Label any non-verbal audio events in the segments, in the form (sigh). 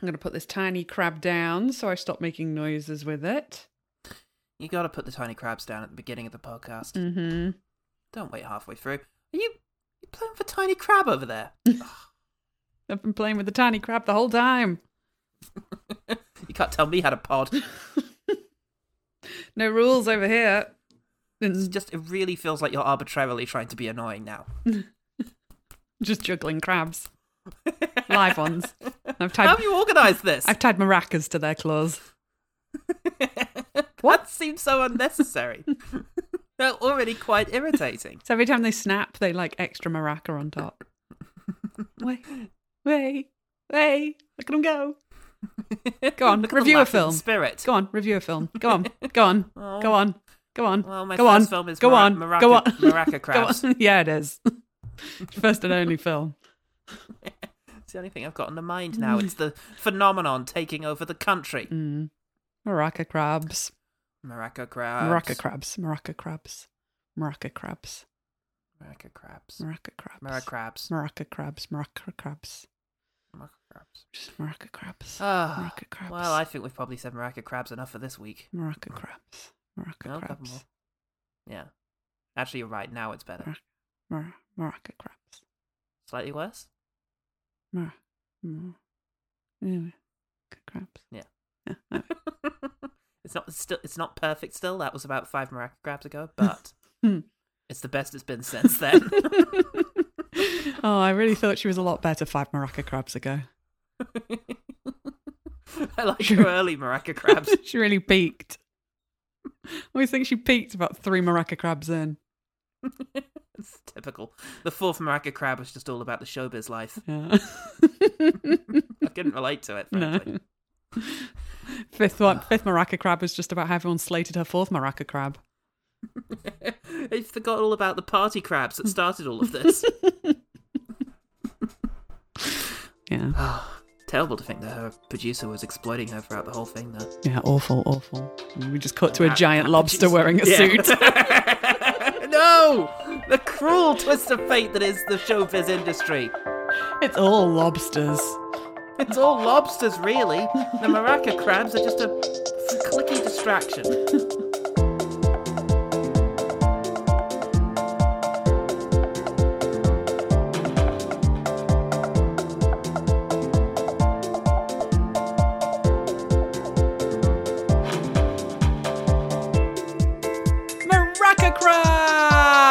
I'm going to put this tiny crab down so I stop making noises with it. You got to put the tiny crabs down at the beginning of the podcast. Mm-hmm. Don't wait halfway through. Are you, you playing for tiny crab over there? (laughs) I've been playing with the tiny crab the whole time. (laughs) you can't tell me how to pod. (laughs) No rules over here. It's just it really feels like you're arbitrarily trying to be annoying now. Just juggling crabs. Live ones. (laughs) I've How have you organised this? I've tied maracas to their claws. (laughs) what seems so unnecessary? (laughs) They're already quite irritating. So every time they snap, they like extra maraca on top. Way, way, way. Look at them go. Go on, Look at the review a film. Spirit. Go on, review a film. Go on, go on, Oh. go on, go on. Well, my go first on, film is go Mara- on, Maraca, go on, Maraca Go on. Yeah, it is. First and only film. It's the only thing I've got on the mind now. It's the phenomenon taking over the country. Mm. Maraca crabs. Maraca crabs. Maraca crabs. Maraca crabs. Maraca crabs. Maraca crabs. Maraca crabs. Maraca crabs. Maraca crabs. Maraca crabs. Maraca crabs. Just maraca crabs. Ah, Maraca crabs. well, I think we've probably said Maraca crabs enough for this week. Maraca crabs. Maraca No, crabs. more. Yeah. Actually, you're right. Now it's better. Mar- maraca crabs. Slightly worse? Mar- mar- anyway, crabs. Yeah. Yeah. (laughs) no. it's not still. It's not perfect. Still, that was about five Maraca crabs ago, but Hmm. it's the best it's been since then. (laughs) oh, I really thought she was a lot better five maraca crabs ago. (laughs) I like your early Maraca crabs. she really peaked. I always think she peaked about three maraca crabs in. It's typical. The fourth Maraca crab was just all about the showbiz life. Yeah. (laughs) I couldn't relate to it. Frankly. no. Fifth one, fifth maraca crab was just about how everyone slated her fourth maraca crab. (laughs) they forgot all about the party crabs that started all of this. (laughs) Yeah. (sighs) Terrible to think that her producer was exploiting her throughout the whole thing, though. Yeah, awful, awful. We just cut to a giant lobster wearing a Yeah. suit. No! The cruel twist of fate that is the showbiz industry. it's all lobsters. It's all lobsters, really. The maraca crabs are just a clicky distraction.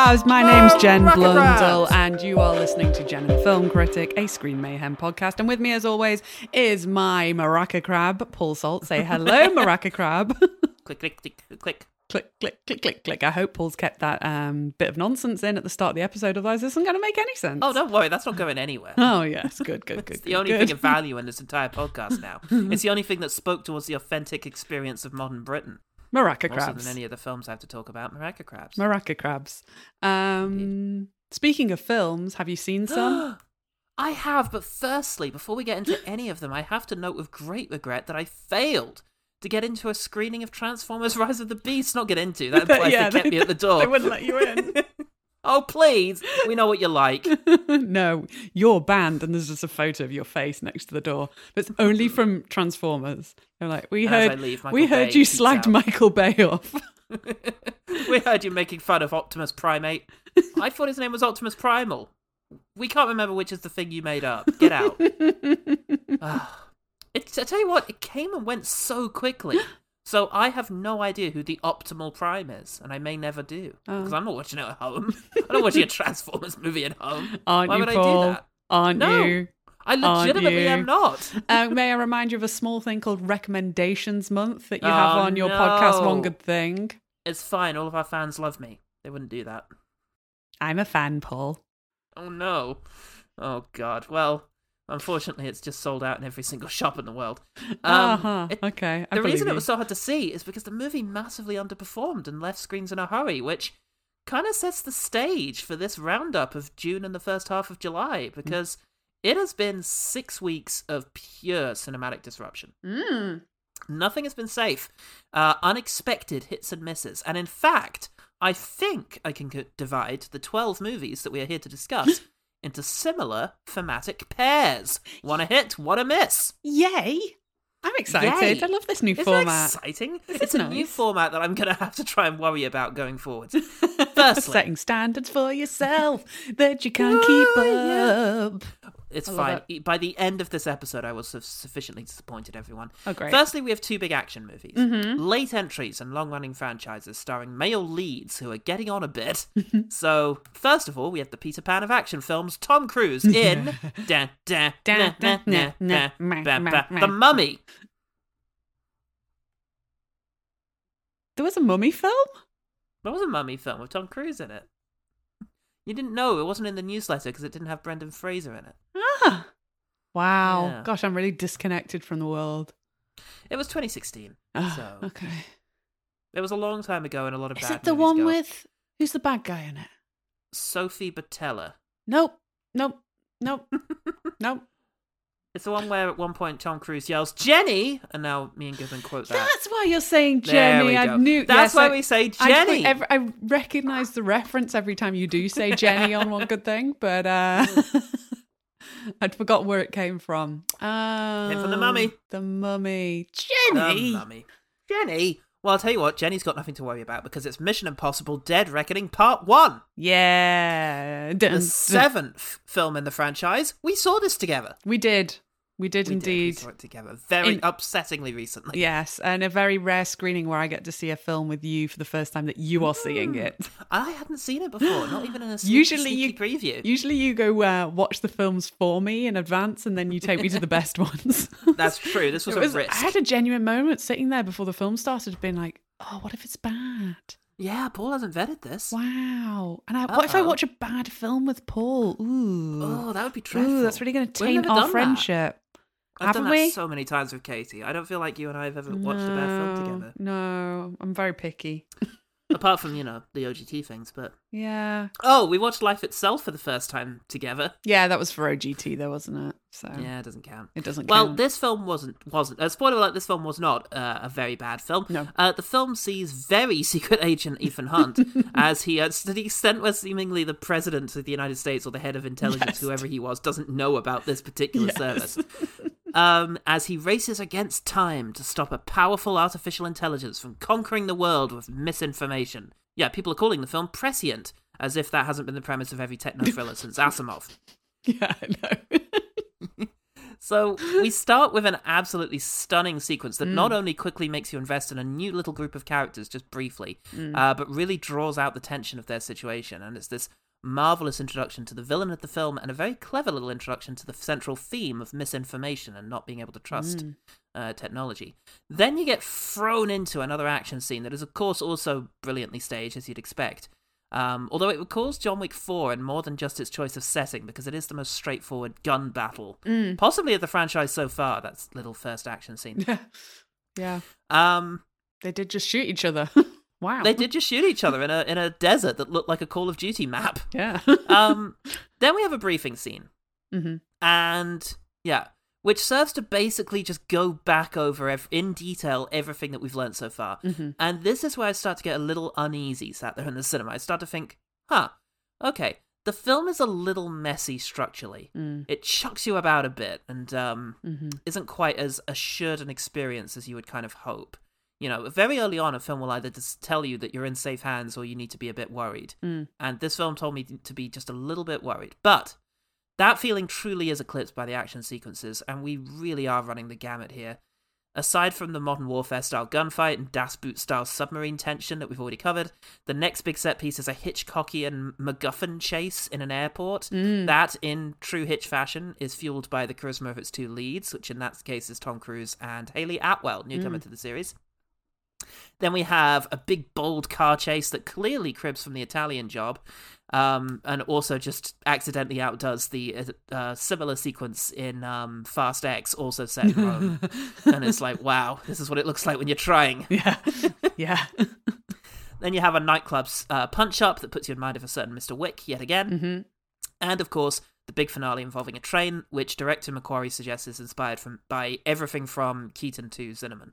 Crabs! My name's Jen Blundell, and you are listening to Jen and the Film Critic, a Screen Mayhem podcast. And with me, as always, is my Maraca Crab, Paul Salt. Say hello, (laughs) Maraca Crab. (laughs) Click, click, click, click. click, click, click, click, click. I hope Paul's kept that um, bit of nonsense in at the start of the episode, otherwise, this isn't going to make any sense. Oh, don't worry, that's not going anywhere. (laughs) Oh, yes. Good, good, good. It's the good, only good. thing of value in this entire podcast now. it's the only thing that spoke towards the authentic experience of modern Britain. Maraca More Crabs. than any of the films I have to talk about. Maraca crabs. Maraca Crabs. Um, speaking of films, have you seen some? (gasps) I have, but firstly, before we get into any of them, I have to note with great regret that I failed to get into a screening of Transformers Rise of the Beast. Not get into, that implies (laughs) Yeah, they kept me at the door. They wouldn't let you in. (laughs) oh, please. We know what you're like. (laughs) no, you're banned, and there's just a photo of your face next to the door. But it's only (laughs) from Transformers. They're like, we as heard, leave, we heard you slagged out. Michael Bay off. (laughs) we heard you making fun of Optimus Primate. I thought his name was Optimus Primal. We can't remember which is the thing you made up. Get out. It's, I tell you what, it came and went so quickly. (gasps) So I have no idea who the optimal prime is, and I may never do Oh. because I'm not watching it at home. (laughs) I'm not watching a Transformers movie at home. Aren't Why you, would Paul? I do that? Aren't No. you? I legitimately am not. (laughs) Uh, may I remind you of a small thing called Recommendations Month that you have Oh, on your podcast, One. Good Thing? It's fine. All of our fans love me. They wouldn't do that. I'm a fan, Paul. Oh no. Oh god. Well, unfortunately, it's just sold out in every single (laughs) shop in the world. Um, uh-huh. it- okay. I the reason believe it was so hard to see is because the movie massively underperformed and left screens in a hurry, which kind of sets the stage for this roundup of June and the first half of July because it has been six weeks of pure cinematic disruption. Mm. Nothing has been safe. Uh, unexpected hits and misses. And in fact, I think I can divide the 12 movies that we are here to discuss (laughs) into similar thematic pairs. One a hit, one a miss. Yay! I'm excited. Yay. I love this new Isn't format. exciting? This it's a new format that I'm going to have to try and worry about going forward. (laughs) Firstly, Setting standards for yourself that you can't Oh, keep up. It's fine. E- By the end of this episode, I was sufficiently disappointed, everyone. Oh, great. Firstly, we have two big action movies. Mhm. Late entries and long running franchises starring male leads who are getting on a bit. (laughs) so, first of all, we have the Peter Pan of action films Tom Cruise in. The Mummy. There was a mummy film? There was a Mummy film with Tom Cruise in it. You didn't know it wasn't in the newsletter because it didn't have Brendan Fraser in it. Ah. Wow. Yeah. Gosh, I'm really disconnected from the world. It was 2016. Ah, So- okay. It was a long time ago, and a lot of bad. Is it the one go. with who's the bad guy in it? Sofia Boutella. Nope. Nope. Nope. nope. (laughs) It's the one where at one point Tom Cruise yells "Jenny," and now me and Gibbon quote that. That's why you're saying Jenny. I knew. That's yes, why I- we say I, Jenny. I recognize the reference every time you do say (laughs) Jenny on One Good Thing, but uh, (laughs) I'd forgot where it came from. Uh, Came from the mummy. The mummy. The Jenny. mummy. Jenny. Well, I'll tell you what, Jenny's got nothing to worry about because it's Mission Impossible: Dead Reckoning Part One, yeah. Dun, the dun. seventh film in the franchise. We saw this together. We did. We did We did. We indeed. saw it together very In- upsettingly recently. Yes, and a very rare screening where I get to see a film with you for the first time that you are seeing Mm. it. I hadn't seen it before, not even in a sneaky, Usually sneaky you- preview. Usually you go uh, watch the films for me in advance and then you take me to the best (laughs) ones. That's true. This was a risk. I had a genuine moment sitting there before the film started, being like, "Oh, what if it's bad? Yeah, Paul hasn't vetted this. Wow!" And I, what if I watch a bad film with Paul? Ooh, Oh, that would be dreadful. ooh, that's really going to taint our friendship. that. I've done Haven't that we? so many times with Katie. I don't feel like you and I have ever watched a bad film together. No, I'm very picky. (laughs) Apart from, you know, the OGT things, but. Yeah, Oh, we watched Life Itself for the first time together. yeah, that was for OGT, though, wasn't it? So Yeah, it doesn't count. it doesn't. Well, count. this film wasn't wasn't uh, spoiler alert. This film was not uh, a very bad film. No. uh, the film sees very (laughs) secret agent Ethan Hunt (laughs) as he, uh, to the extent where seemingly the president of the United States or the head of intelligence, Yes. whoever he was, doesn't know about this particular Yes. service. (laughs) Um, as he races against time to stop a powerful artificial intelligence from conquering the world with misinformation. Yeah, people are calling the film prescient, as if that hasn't been the premise of every techno thriller since Asimov. yeah, I know. So we start with an absolutely stunning sequence that Mm. not only quickly makes you invest in a new little group of characters just briefly, Mm. uh, but really draws out the tension of their situation. And it's this marvelous introduction to the villain of the film and a very clever little introduction to the central theme of misinformation and not being able to trust Mm. uh, technology. Then you get thrown into another action scene that is, of course, also brilliantly staged, as you'd expect. Um, although it recalls John Wick 4 and more than just its choice of setting, because it is the most straightforward gun battle, Mm. possibly of the franchise so far. That's little first action scene. Yeah, (laughs) yeah. Um, They did just shoot each other. (laughs) wow. they did just shoot each other in a in a desert that looked like a Call of Duty map. Yeah. Um, (laughs) then we have a briefing scene, hmm and yeah, which serves to basically just go back over ev- in detail everything that we've learned so far. hmm And this is where I start to get a little uneasy sat there in the cinema. I start to think, huh, okay, the film is a little messy structurally. Mm. It chucks you about a bit and um, hmm isn't quite as assured an experience as you would kind of hope. You know, very early on, a film will either just tell you that you're in safe hands or you need to be a bit worried. Mm. And this film told me to be just a little bit worried. But that feeling truly is eclipsed by the action sequences, and we really are running the gamut here. Aside from the modern warfare style gunfight and Das Boot style submarine tension that we've already covered, the next big set piece is a Hitchcockian MacGuffin chase in an airport. Mm. That, in true Hitch fashion, is fueled by the charisma of its two leads, which in that case is Tom Cruise and Hayley Atwell, newcomer Mm. to the series. Then we have a big, bold car chase that clearly cribs from the Italian job, um, and also just accidentally outdoes the uh, uh, similar sequence in um, Fast X, also set in Rome. (laughs) and it's like, wow, this is what it looks like when you're trying. (laughs) yeah. yeah. (laughs) Then you have a nightclub uh, punch up that puts you in mind of a certain Mr. Wick yet again. hmm And of course, the big finale involving a train, which director McQuarrie suggests is inspired from by everything from Keaton to Zinnemann.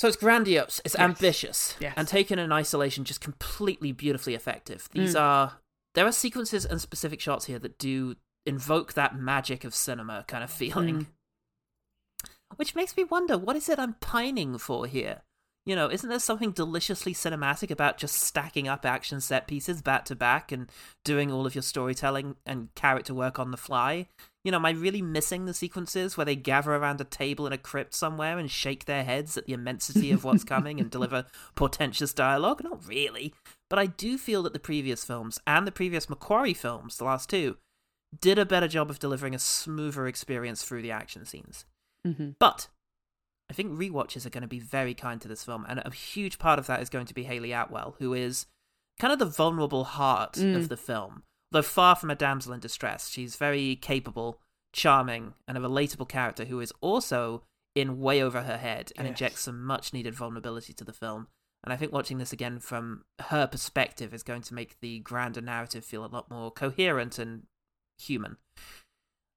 So it's grandiose, it's Yes. ambitious, Yes. and taken in isolation, just completely beautifully effective. These Mm. are there are sequences and specific shots here that do invoke that magic of cinema kind of feeling. Mm. Which makes me wonder, what is it I'm pining for here? You know, isn't there something deliciously cinematic about just stacking up action set pieces back to back and doing all of your storytelling and character work on the fly? You know, am I really missing the sequences where they gather around a table in a crypt somewhere and shake their heads at the immensity of what's (laughs) coming and deliver portentous dialogue? Not really. But I do feel that the previous films and the previous McQuarrie films, the last two, did a better job of delivering a smoother experience through the action scenes. Mhm. But I think rewatches are going to be very kind to this film, and a huge part of that is going to be Hayley Atwell, who is kind of the vulnerable heart Mm. of the film. Though far from a damsel in distress, she's very capable, charming, and a relatable character who is also in way over her head and Yes. injects some much needed vulnerability to the film. And I think watching this again from her perspective is going to make the grander narrative feel a lot more coherent and human.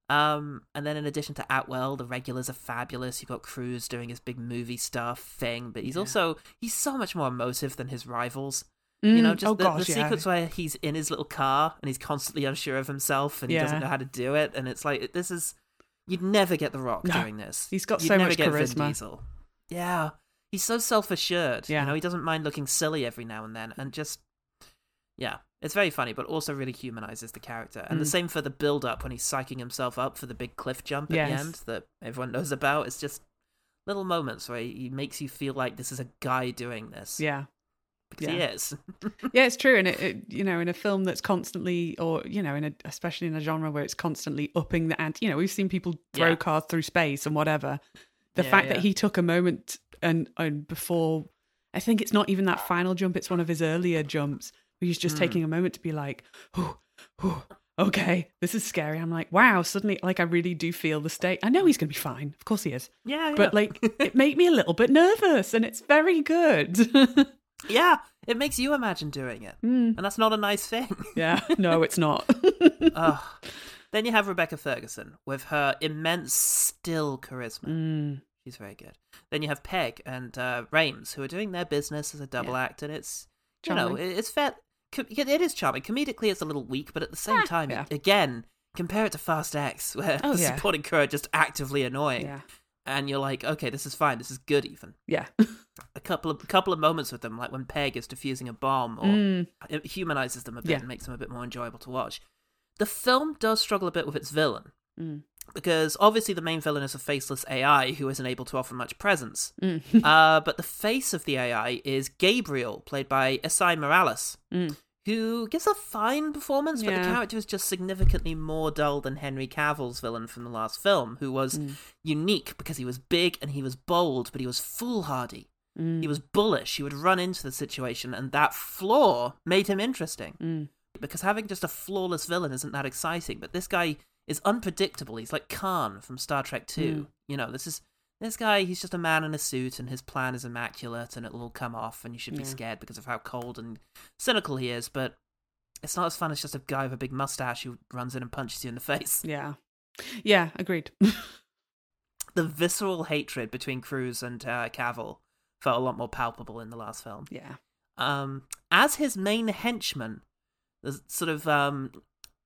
Um, and then in addition to Atwell, the regulars are fabulous. You've got Cruise doing his big movie stuff thing, but he's Yeah. also he's so much more emotive than his rivals. You know, Mm, just oh the, gosh, the yeah. sequence where he's in his little car and he's constantly unsure of himself and he doesn't know how to do it, and it's like this is you'd never get The Rock No. doing this. He's got You'd so much charisma. Yeah, he's so self assured. Yeah. you know, he doesn't mind looking silly every now and then, and just yeah, it's very funny, but also really humanizes the character. And the Mm. same for the build up when he's psyching himself up for the big cliff jump at Yes. the end that everyone knows about. It's just little moments where he makes you feel like this is a guy doing this. Yeah. Because he yeah. is. (laughs) Yeah, it's true, and it, it you know in a film that's constantly, or you know, in a especially in a genre where it's constantly upping the ante. You know, we've seen people throw Yeah. cars through space and whatever. The Yeah, fact that he took a moment and and before, I think it's not even that final jump; it's one of his earlier jumps where he's just Mm. taking a moment to be like, "Oh, okay, this is scary." I'm like, "Wow!" Suddenly, like, I really do feel the state. I know he's going to be fine. Of course, he is. yeah, yeah. But like, (laughs) it made me a little bit nervous, and it's very good. (laughs) yeah, it makes you imagine doing it, Mm. and that's not a nice thing. (laughs) Yeah, no, it's not. (laughs) (laughs) Then you have Rebecca Ferguson with her immense still charisma. Mm. She's very good. Then you have Peg and uh, Rhames, who are doing their business as a double Yeah. act, and it's you know it's fair. It is charming. Comedically, it's a little weak, but at the same Ah, time, yeah. again, compare it to Fast X, where Oh, the yeah. supporting crew are just actively annoying, Yeah, and you're like, okay, this is fine. This is good. Even yeah. a couple of couple of moments with them, like when Peg is defusing a bomb, or Mm. it humanizes them a bit Yeah. and makes them a bit more enjoyable to watch. The film does struggle a bit with its villain Mm. because obviously the main villain is a faceless AI who isn't able to offer much presence. Mm. uh, but the face of the AI is Gabriel, played by Esai Morales, Mm. Who gives a fine performance, but the character is just significantly more dull than Henry Cavill's villain from the last film, who was Mm. unique because he was big and he was bold, but he was foolhardy. Mm. He was bullish. He would run into the situation, and that flaw made him interesting. Mm. Because having just a flawless villain isn't that exciting. But this guy is unpredictable. He's like Khan from Star Trek Two. Mm. You know, this is this guy. He's just a man in a suit, and his plan is immaculate, and it'll all come off, and you should be Yeah. scared because of how cold and cynical he is. But it's not as fun as just a guy with a big mustache who runs in and punches you in the (laughs) face. Yeah, yeah. Agreed. (laughs) The visceral hatred between Cruise and uh, Cavill felt a lot more palpable in the last film. yeah. um, as his main henchman, the sort of um,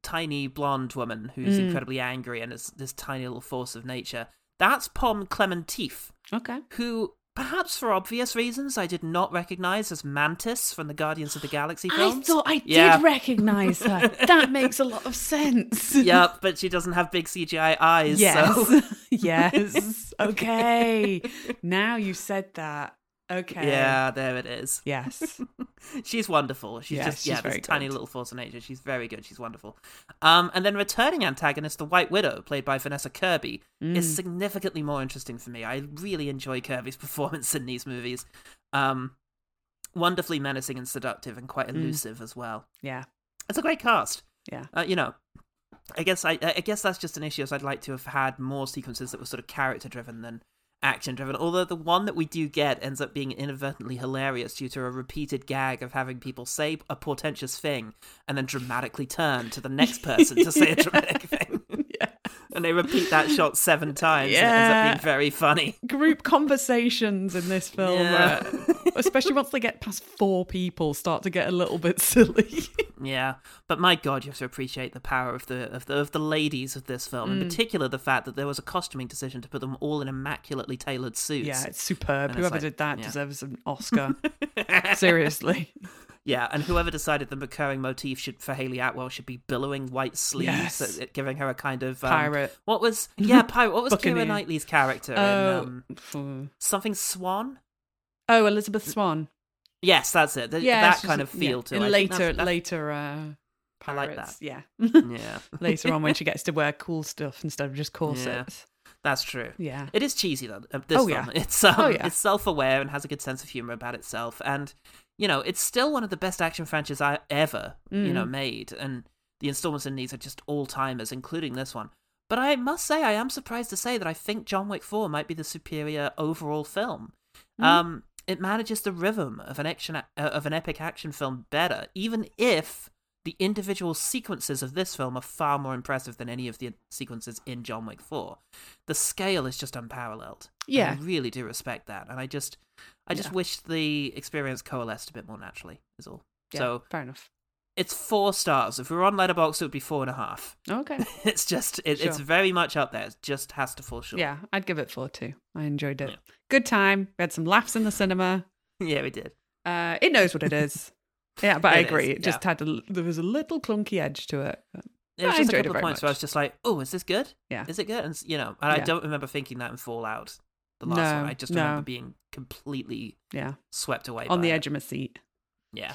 tiny blonde woman who's Mm. incredibly angry and is this tiny little force of nature. That's Pom Klementieff, Okay. who, perhaps for obvious reasons, I did not recognize as Mantis from the Guardians of the Galaxy I thought I Yeah. did recognize her. that makes a lot of sense. (laughs) yep, but she doesn't have big CGI eyes. Yes. So. yes. (laughs) (laughs) Okay. Now you said that. Okay. Yeah, there it is. Yes. (laughs) she's wonderful. She's Yes, just she's yeah, this tiny little force of nature. She's very good. She's wonderful. Um, and then returning antagonist, the White Widow, played by Vanessa Kirby, is Mm. significantly more interesting for me. I really enjoy Kirby's (laughs) performance in these movies. Um, wonderfully menacing and seductive, and quite Mm. elusive as well. Yeah. It's a great cast. Yeah. Uh, you know, I guess I, I guess that's just an issue. As I'd like to have had more sequences that were sort of character driven than action driven. Although the one that we do get ends up being inadvertently hilarious due to a repeated gag of having people say a portentous thing and then dramatically turn to the next person to say a (laughs) dramatic thing. yeah. And they repeat that shot seven times and it ends Yeah. up being very funny. Group conversations in this film. Yeah. Uh, especially once they get past four people, start to get a little bit silly. (laughs) Yeah, but my God, you have to appreciate the power of the of the of the ladies of this film, Mm. in particular the fact that there was a costuming decision to put them all in immaculately tailored suits. yeah, it's superb. And it's Whoever like- did that yeah. deserves an (laughs) Oscar. (laughs) Seriously. Yeah, and whoever decided the recurring motif should for Hayley Atwell should be billowing white sleeves, Yes. uh, giving her a kind of um, Pirate. What was yeah pirate? What was. Keira Knightley's character Oh, in um, mm. something Swann? Oh, Elizabeth Swann. Yes, that's it. Th- Yeah, that kind of yeah, feel to it. in I think later, that's- that's- later. Uh, I like that. Yeah. Yeah, (laughs) later on when she gets to wear cool stuff instead of just (laughs) corsets. that's true. Yeah. It is cheesy though. uh, This Oh, yeah. it's um, Oh, yeah. it's self-aware and has a good sense of humor about itself, and you know, it's still one of the best action franchises I ever you know Mm. made, and the installments in these are just all timers, including this one. But I must say, I am surprised to say that I think John Wick Four might be the superior overall film. Mm. Um, it manages the rhythm of an action uh, of an epic action film better, even if the individual sequences of this film are far more impressive than any of the sequences in John Wick 4. The scale is just unparalleled. Yeah. I really do respect that. And I just I just Yeah. wish the experience coalesced a bit more naturally, is all. Yeah, So fair enough. It's four stars. If we were on Letterboxd, it would be four and a half. Okay. (laughs) It's just it, it's very much up there. It just has to fall short. Yeah, I'd give it four too. I enjoyed it. Yeah. Good time. We had some laughs in the cinema. (laughs) yeah, we did. Uh, it knows what it is. (laughs) Yeah, but I It is, agree. It just had a, there was a little clunky edge to it. There was I just a enjoyed it couple of points where I was just like, "Oh, is this good? Yeah. Is it good?" And you know, and I don't remember thinking that in Fallout, the last No, one. I just no. remember being completely Yeah, swept away on the it. edge of my seat. Yeah,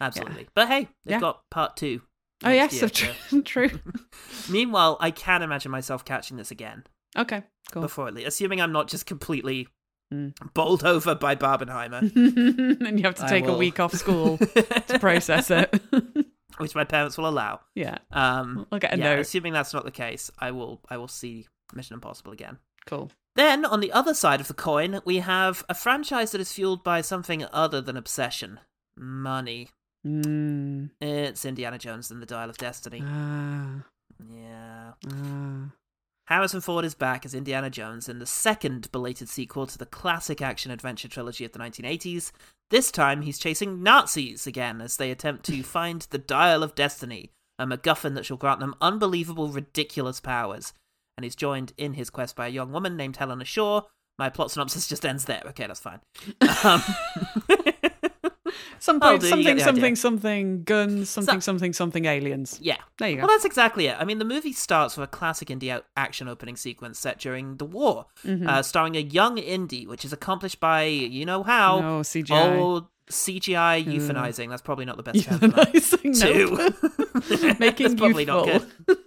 absolutely. But hey, they've Yeah. got part two. Oh yes, year, so so- true. (laughs) true. (laughs) Meanwhile, I can imagine myself catching this again Okay, cool. before it, le- assuming I'm not just completely Mm. bowled over by Barbenheimer. (laughs) and you have to take a week off school to process it. which my parents will allow. yeah, Um, I'll get a yeah, note. assuming that's not the case, I will. I will see Mission Impossible again. Cool. Then, on the other side of the coin, we have a franchise that is fueled by something other than obsession money. Mm. It's Indiana Jones and the Dial of Destiny. Ah, Yeah. ah. Harrison Ford is back as Indiana Jones in the second belated sequel to the classic action adventure trilogy of the 1980s. This time, he's chasing Nazis again as they attempt to (laughs) find the Dial of Destiny, a MacGuffin that shall grant them unbelievable, ridiculous powers. And he's joined in his quest by a young woman named Helena Shaw. My plot synopsis just ends there. Okay, that's fine. (laughs) Um, (laughs) Something, do, something, something, something, guns, something, something, something, aliens. yeah. There you go. Well, that's exactly it. I mean, the movie starts with a classic indie action opening sequence set during the war, Mhm. uh, starring a young indie, which is accomplished by, you know how, no CGI. old CGI euthanizing. That's probably not the best term for that. Euthanizing, Two. no. (laughs) Making probably not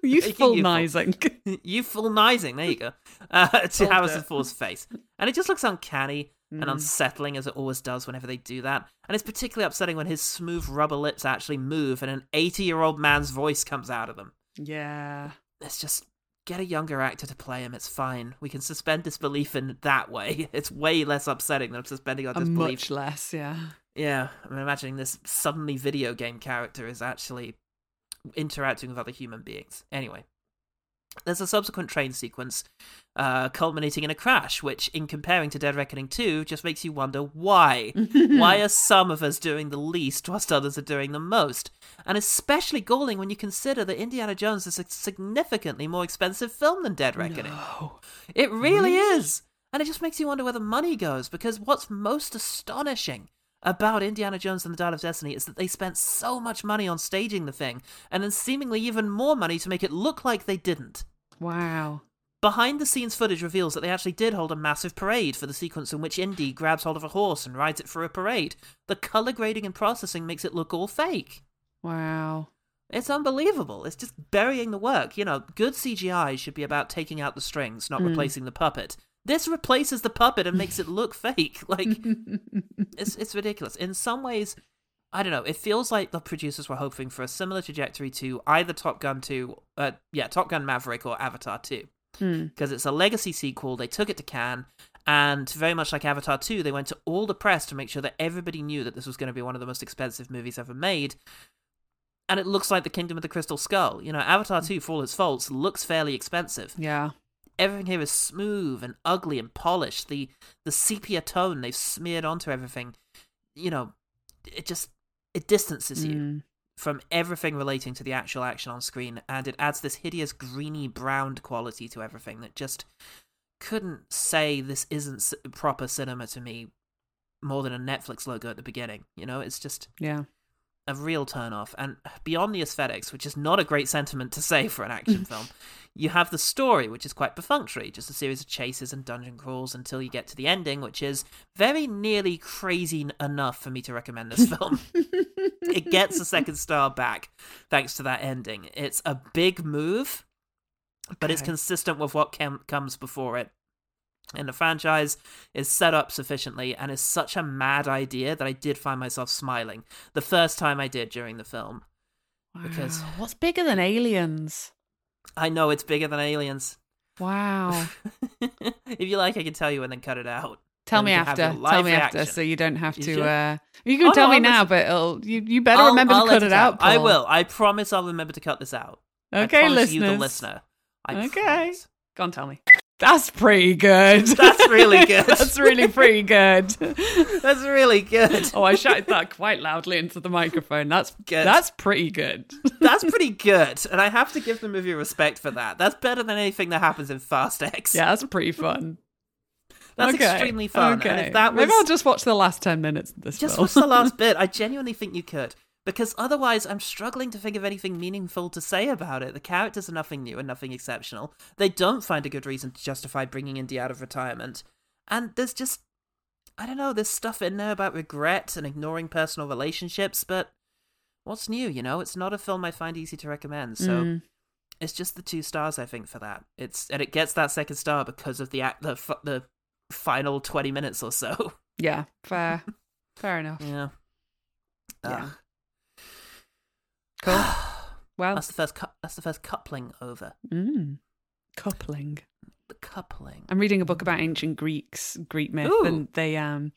youthful. (laughs) Youthfulnizing. (laughs) Euphalnizing, there you go, uh, to Harrison. Ford's face. And it just looks uncanny and Mm. unsettling as it always does whenever they do that. And it's particularly upsetting when his smooth rubber lips actually move and an 80 year old man's voice comes out of them. Yeah. It's just get a younger actor to play him. It's fine. We can suspend disbelief in that way. (laughs) It's way less upsetting than suspending our disbelief. much less, yeah. Yeah, I'm imagining this suddenly video game character is actually interacting with other human beings. Anyway, there's a subsequent train sequence uh, culminating in a crash, which, in comparing to Dead Reckoning 2, just makes you wonder why. (laughs) why are some of us doing the least whilst others are doing the most? And especially galling when you consider that Indiana Jones is a significantly more expensive film than Dead Reckoning. No. It really is. And it just makes you wonder where the money goes because what's most astonishing about Indiana Jones and the Dial of Destiny is that they spent so much money on staging the thing and then seemingly even more money to make it look like they didn't. Wow. Behind the scenes footage reveals that they actually did hold a massive parade for the sequence in which Indy grabs hold of a horse and rides it for a parade. The color grading and processing makes it look all fake. Wow. It's unbelievable. It's just burying the work. You know, good CGI should be about taking out the strings, not Mm. replacing the puppet. This replaces the puppet and makes it look (laughs) fake. Like it's it's ridiculous. In some ways, I don't know. It feels like the producers were hoping for a similar trajectory to either Top Gun 2, uh, yeah, Top Gun Maverick or Avatar 2, Hmm. because it's a legacy sequel. They took it to Cannes, and very much like Avatar 2, they went to all the press to make sure that everybody knew that this was going to be one of the most expensive movies ever made. And it looks like the Kingdom of the Crystal Skull. You know, Avatar 2, for all its faults, looks fairly expensive Yeah. Everything here is smooth and ugly and polished. The the sepia tone they've smeared onto everything you know, it just it distances you Mm. from everything relating to the actual action on screen, and it adds this hideous greeny browned quality to everything that just couldn't say this isn't proper cinema to me more than a Netflix logo at the beginning. You know, it's just Yeah. A real turn off. And beyond the aesthetics, which is not a great sentiment to say for an action (laughs) film, you have the story, which is quite perfunctory, just a series of chases and dungeon crawls until you get to the ending, which is very nearly crazy enough for me to recommend this film. (laughs) it gets a second star back thanks to that ending. It's a big move, but it's consistent with what cam- comes before it. And the franchise is set up sufficiently and is such a mad idea that I did find myself smiling the first time I did during the film. Wow. Because- what's bigger than aliens? I know it's bigger than aliens. Wow. (laughs) if you like, I can tell you and then cut it out. Tell me we can have after. Tell me after, so you don't have You to. Uh, you can Oh, tell no, me I'll now, listen. but it'll, you you better I'll- remember I'll to cut let it out. I Paul. will. I promise I'll remember to cut this out. Okay, listeners. you, the listener. I Okay. promise. Go on, tell me. That's pretty good. That's really (laughs) good. That's really pretty good. That's really good. Oh, I shouted that quite loudly into the microphone. That's Good. That's pretty good. That's pretty (laughs) good, and I have to give the movie respect for that. That's better than anything that happens in Fast X. Yeah, that's pretty fun. that's Okay, extremely fun. Okay. And if that was Maybe I'll just watch the last ten minutes of this just film. watch the last (laughs) bit, I genuinely think you could. Because otherwise, I'm struggling to think of anything meaningful to say about it. The characters are nothing new and nothing exceptional. They don't find a good reason to justify bringing Indy out of retirement. And there's just, I don't know, there's stuff in there about regret and ignoring personal relationships, but what's new, you know? It's not a film I find easy to recommend. So Mm. it's just the two stars, I think, for that. It's And it gets that second star because of the, act, the, f- the final 20 minutes or so. Yeah, fair. (laughs) fair enough. Yeah. Yeah. Ugh. Cool. (gasps) Well, That's the first. Cu- that's the first coupling over. mm, coupling. The coupling. I'm reading a book about ancient Greeks, Greek myth, Ooh. and they um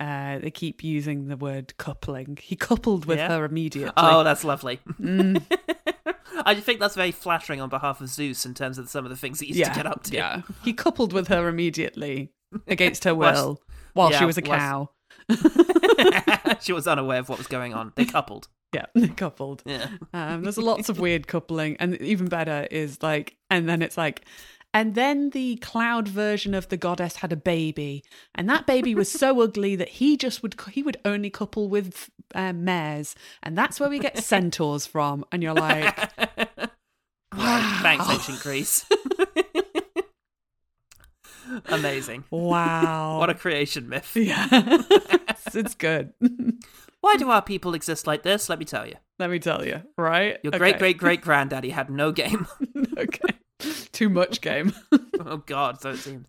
uh they keep using the word coupling. He coupled with Yeah? her immediately. Oh, that's lovely. Mm, (laughs) I think that's very flattering on behalf of Zeus in terms of some of the things he used yeah, to get up to. yeah. He coupled with her immediately against her (laughs) will while she yeah, was a whilst- cow. (laughs) she was unaware of what was going on. They coupled. Yeah, (laughs) coupled. Yeah. Um, there's (laughs) lots of weird coupling, and even better is like, and then it's like, and then the cloud version of the goddess had a baby, and that baby was so (laughs) ugly that he just would he would only couple with um, mares, and that's where we get centaurs from. And you're like, wow. Thanks, ancient Greece. Amazing. wow, What a creation myth. yeah, it's, it's good. Why do our people exist like this? Let me tell you. Let me tell you, right? Your Okay. great great great granddaddy had no game. (laughs) okay, too much game. (laughs) oh god, so it seems.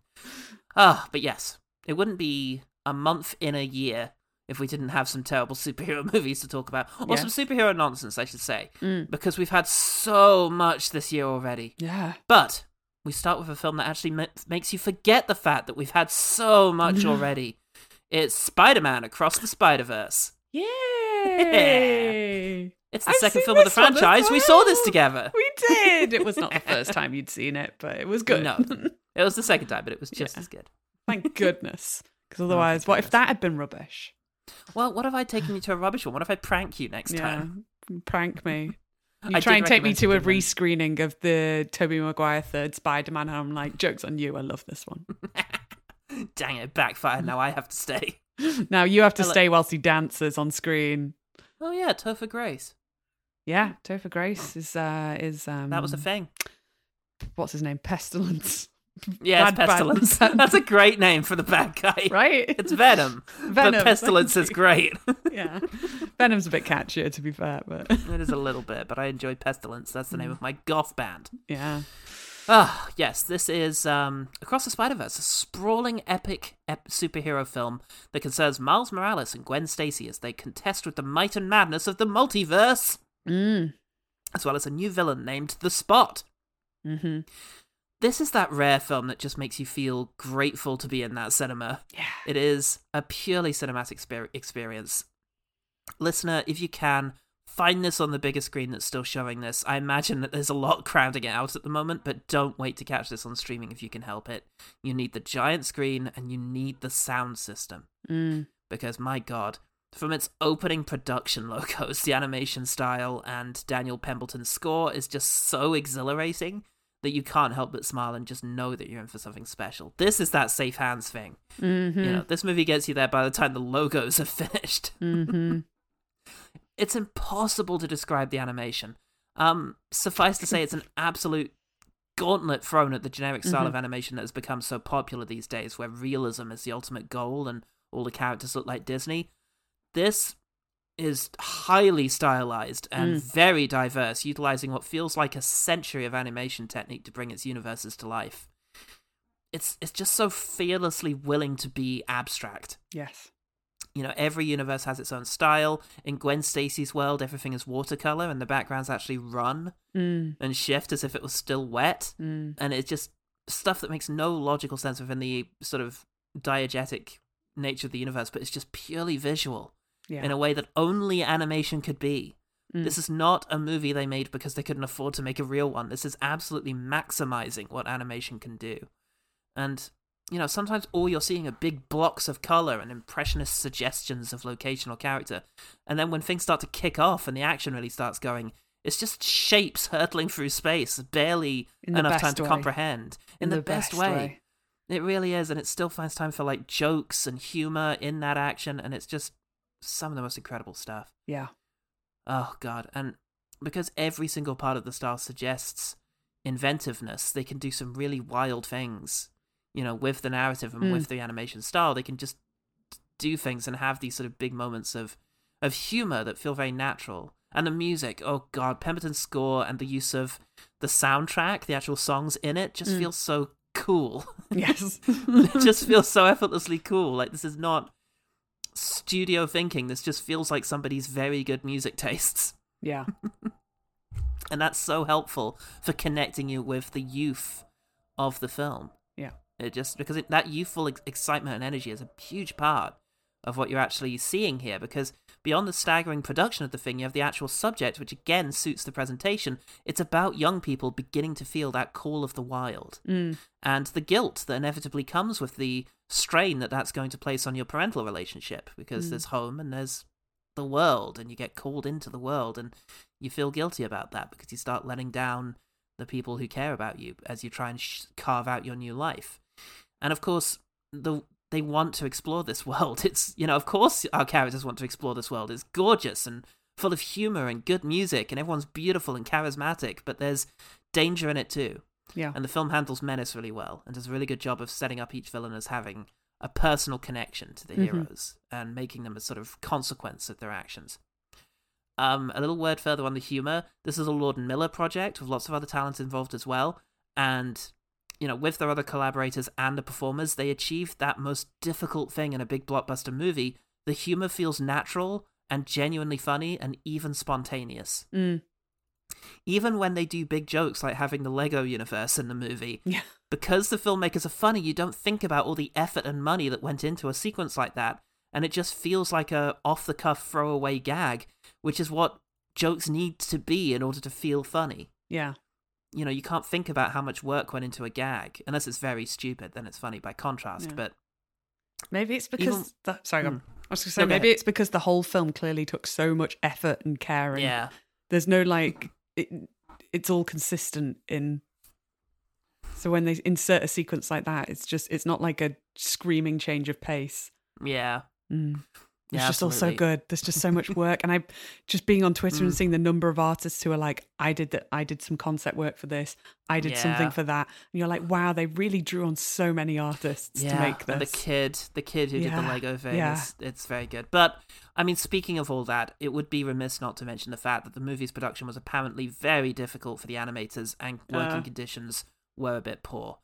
Ah, but yes, it wouldn't be a month in a year if we didn't have some terrible superhero (laughs) movies to talk about, or Yeah. some superhero nonsense, I should say, Mm. because we've had so much this year already. Yeah. But we start with a film that actually ma- makes you forget the fact that we've had so much already. It's Spider-Man Across the Spider-Verse. Yay! (laughs) It's the I've second film of the one franchise. We saw this together. We did. It was not the first (laughs) time you'd seen it, but it was good. No. (laughs) It was the second time, but it was just Yeah. as good. Thank goodness. Because Oh, otherwise, thank what if that had been rubbish? Well, what if I taken you to a rubbish one? What if I prank you next yeah, time? prank me. You I try and take me to a some good ones. rescreening of the Tobey Maguire third Spider-Man, and I'm like, jokes on you. I love this one. Dang it, backfire. Now I have to stay. (laughs) now you have to like- stay whilst he dances on screen. Oh yeah, Topher Grace. Yeah, Topher Grace is uh is um That was a thing. what's his name? Pestilence, (laughs) Yeah, it's bad- bad- Pestilence. bad- That's a great name for the bad guy. right? It's Venom. (laughs) Venom, But Pestilence is great. yeah, Venom's a bit catchier to be fair, but it is a little bit, but I enjoy Pestilence. That's the name of my goth band. yeah, Ah, yes, this is um, Across the Spider Verse, a sprawling, epic ep- superhero film that concerns Miles Morales and Gwen Stacy as they contest with the might and madness of the multiverse, mm. as well as a new villain named The Spot. Mm-hmm. This is that rare film that just makes you feel grateful to be in that cinema. yeah, It is a purely cinematic spe- experience. Listener, if you can, find this on the bigger screen that's still showing this. I imagine that there's a lot (laughs) crowding it out at the moment, but don't wait to catch this on streaming if you can help it. You need the giant screen and you need the sound system. mm. Because, my god, From its opening production (laughs) logos, the animation style and Daniel Pemberton's score is just so exhilarating that you can't help but smile and just know that you're in for something special. This is that safe hands thing. Mm-hmm. You know, this movie gets you there by the time the logos are (laughs) finished. mm-hmm. It's impossible to describe the animation. Um, suffice to say, it's an (laughs) absolute gauntlet thrown at the generic style of animation that has become so popular these days, where realism is the ultimate goal and all the characters look like Disney. This is highly stylized and Mm. very diverse, utilizing what feels like a century of animation technique to bring its universes to life. It's it's just so fearlessly willing to be abstract. Yes. You know, every universe has its own style. In Gwen Stacy's world, everything is watercolor, and the backgrounds actually run Mm. and shift as if it was still wet. Mm. And it's just stuff that makes no logical sense within the sort of diegetic nature of the universe, but it's just purely visual Yeah. in a way that only animation could be. Mm. This is not a movie they made because they couldn't afford to make a real one. This is absolutely maximizing what animation can do. And, you know, sometimes all you're seeing are big blocks of color and impressionist suggestions of location or character. And then when things start to kick off and the action really starts going, it's just shapes hurtling through space, barely In the enough time best to way. comprehend. In, the, best, way. It really is, and it still finds time for like jokes and humor in that action, and it's just some of the most incredible stuff. Yeah. Oh god, and because every single part of the style suggests inventiveness, they can do some really wild things. You know, with the narrative and Mm. with the animation style, they can just do things and have these sort of big moments of of humor that feel very natural. And the music, oh god, Pemberton's score and the use of the soundtrack, the actual songs in it, just Mm. feels so cool. (laughs) Yes. it just feels so effortlessly cool. Like this is not studio thinking. This just feels like somebody's very good music tastes. (laughs) yeah. And that's so helpful for connecting you with the youth of the film. It just because it, that youthful ex- excitement and energy is a huge part of what you're actually seeing here. Because beyond the staggering production of the thing, you have the actual subject, which again suits the presentation. It's about young people beginning to feel that call of the wild Mm. and the guilt that inevitably comes with the strain that that's going to place on your parental relationship because Mm. there's home and there's the world and you get called into the world and you feel guilty about that because you start letting down the people who care about you as you try and sh- carve out your new life and of course the they want to explore this (laughs) world it's you know of course our characters want to explore this world it's gorgeous and full of humor and good music and everyone's beautiful and charismatic but there's danger in it too Yeah. and the film handles menace really well and does a really good job of setting up each villain as having a personal connection to the Mhm. heroes and making them a sort of consequence of their actions. Um, a little word further on the humor. This is a Lord and Miller project with lots of other talents involved as well. And, you know, with their other collaborators and the performers, they achieved that most difficult thing in a big blockbuster movie. The humor feels natural and genuinely funny and even spontaneous Mm. even when they do big jokes like having the Lego universe in the movie, (laughs) Yeah. because the filmmakers are funny, you don't think about all the effort and money that went into a sequence like that, and it just feels like a off the cuff throwaway gag, which is what jokes need to be in order to feel funny. Yeah. You know, you can't think about how much work went into a gag unless it's very stupid, then it's funny by contrast. Yeah. But Maybe it's because Even- the, sorry. Mm. I was going to say No, maybe ahead. it's because the whole film clearly took so much effort and care. And yeah, There's no like it, it's all consistent in. So when they insert a sequence like that, it's just it's not like a screaming change of pace. yeah, Mm. It's Yeah, just all so good. There's just so much (laughs) work, and I just being on Twitter and Mm. seeing the number of artists who are like, "I did that. I did some concept work for this. I did something for that." And you're like, "Wow, they really drew on so many artists yeah. to make And the kid, the kid who did the Lego thing, yeah. is, it's very good. But I mean, speaking of all that, it would be remiss not to mention the fact that the movie's production was apparently very difficult for the animators, and working Uh. conditions were a bit poor.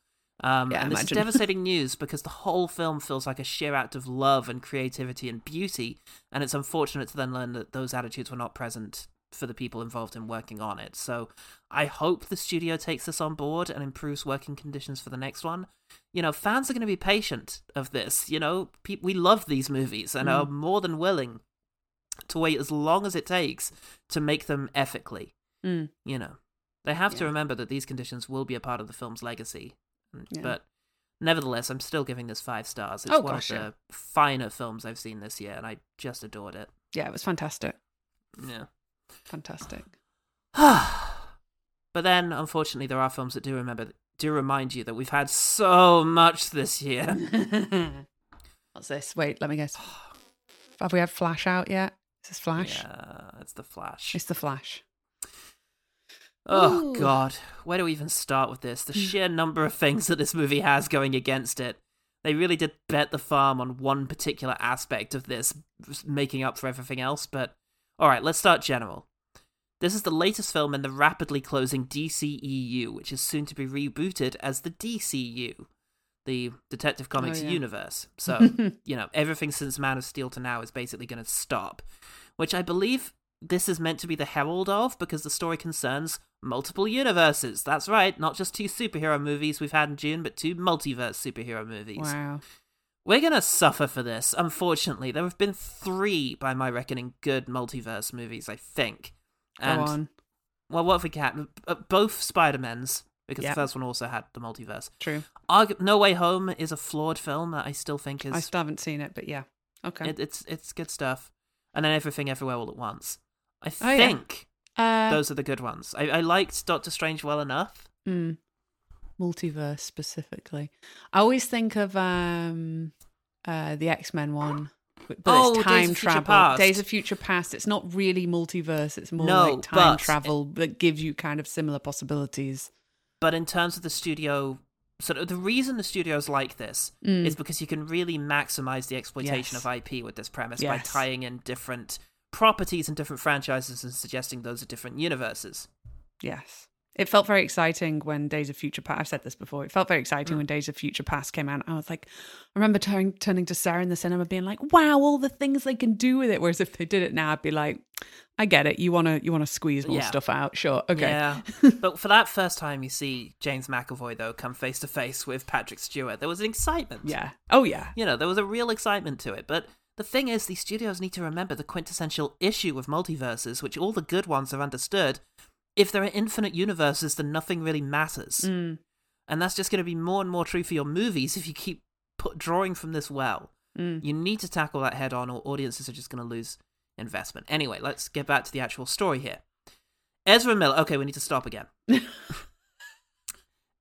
Um, Yeah, and this imagine. is (laughs) devastating news because the whole film feels like a sheer act of love and creativity and beauty, and it's unfortunate to then learn that those attitudes were not present for the people involved in working on it. So I hope the studio takes this on board and improves working conditions for the next one. You know, fans are going to be patient of this. You know, pe- we love these movies and Mm. are more than willing to wait as long as it takes to make them ethically. Mm. You know, they have to remember that these conditions will be a part of the film's legacy. Mm, Yeah. But Nevertheless, I'm still giving this five stars. It's Oh, one gosh, of yeah. the finer films I've seen this year, and I just adored it. Yeah, it was fantastic. Yeah. Fantastic. (sighs) but then, unfortunately, there are films that do remember do remind you that we've had so much this year. (laughs) What's this? Wait, let me guess. (sighs) Have we had Flash out yet? Is this Flash? Yeah, it's the Flash. It's the Flash. Oh Ooh. God, where do we even start with this? The mm. sheer number of things that this movie has going against it. They really did bet the farm on one particular aspect of this, making up for everything else. But all right, let's start general. This is the latest film in the rapidly closing DCEU, which is soon to be rebooted as the DCU, the Detective oh, Comics yeah. universe. So, (laughs) you know, everything since Man of Steel to now is basically going to stop, which I believe this is meant to be the herald of because the story concerns multiple universes. That's right, not just two superhero movies we've had in June, but two multiverse superhero movies. Wow. We're gonna suffer for this, unfortunately. There have been three, by my reckoning, good multiverse movies, I think. And, Go on. well, what have we got? Uh, Both Spider-Mans, because Yep. the first one also had the multiverse. True. Argu- no Way Home is a flawed film that I still think is I still haven't seen it, but yeah. Okay. it, it's it's good stuff. And then Everything Everywhere All at Once. I Oh, yeah. Uh, those are the good ones. I, I liked Doctor Strange well enough. mm, multiverse specifically. I always think of um, uh, the X Men one, but Oh, it's time Future travel. Past. Days of Future Past. It's not really multiverse. It's more No, like time travel that gives you kind of similar possibilities. But in terms of the studio, sort of the reason the studios like this Mm. is because you can really maximize the exploitation Yes. of IP with this premise by tying in different properties and different franchises and suggesting those are different universes. Yes. It felt very exciting when Days of Future Past. I've said this before. It felt very exciting Mm. when Days of Future Past came out. I was like, I remember turning turning to Sarah in the cinema, being like, "Wow, all the things they can do with it." Whereas if they did it now, I'd be like, "I get it. You want to you want to squeeze more Yeah. stuff out. Sure, okay." Yeah. (laughs) but for that first time you see James McAvoy though come face to face with Patrick Stewart, there was an excitement. Yeah. Oh yeah. You know, there was a real excitement to it. But the thing is, these studios need to remember the quintessential issue of multiverses, which all the good ones have understood. If there are infinite universes, then nothing really matters. Mm, And that's just going to be more and more true for your movies if you keep put, drawing from this well. mm. You need to tackle that head on, or audiences are just going to lose investment. Anyway, let's get back to the actual story here. Ezra Miller. Okay, we need to stop again. (laughs)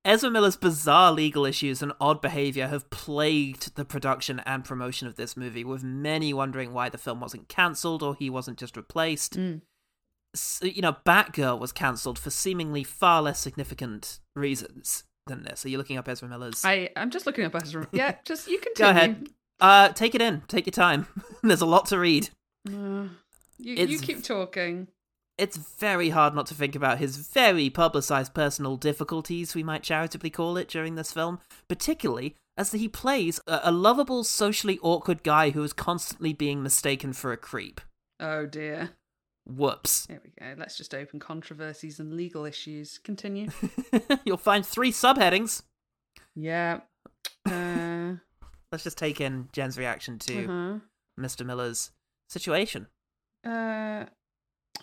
Ezra Miller's bizarre legal issues and odd behavior have plagued the production and promotion of this movie, with many wondering why the film wasn't cancelled or he wasn't just replaced. Mm. S- You know, Batgirl was cancelled for seemingly far less significant reasons than this. Are you looking up Ezra Miller's? I I'm just looking up Ezra. (laughs) Yeah, just you can Go ahead. Uh, take it in. Take your time. (laughs) There's a lot to read. Uh, you you keep talking. It's very hard not to think about his very publicized personal difficulties, we might charitably call it, during this film, particularly as he plays a, a lovable, socially awkward guy who is constantly being mistaken for a creep. Oh dear. Whoops. There we go. Let's just open controversies and legal issues. Continue. (laughs) You'll find three subheadings. yeah. Uh, (coughs) Let's just take in Jen's reaction to uh-huh. Mr. Miller's situation. Uh,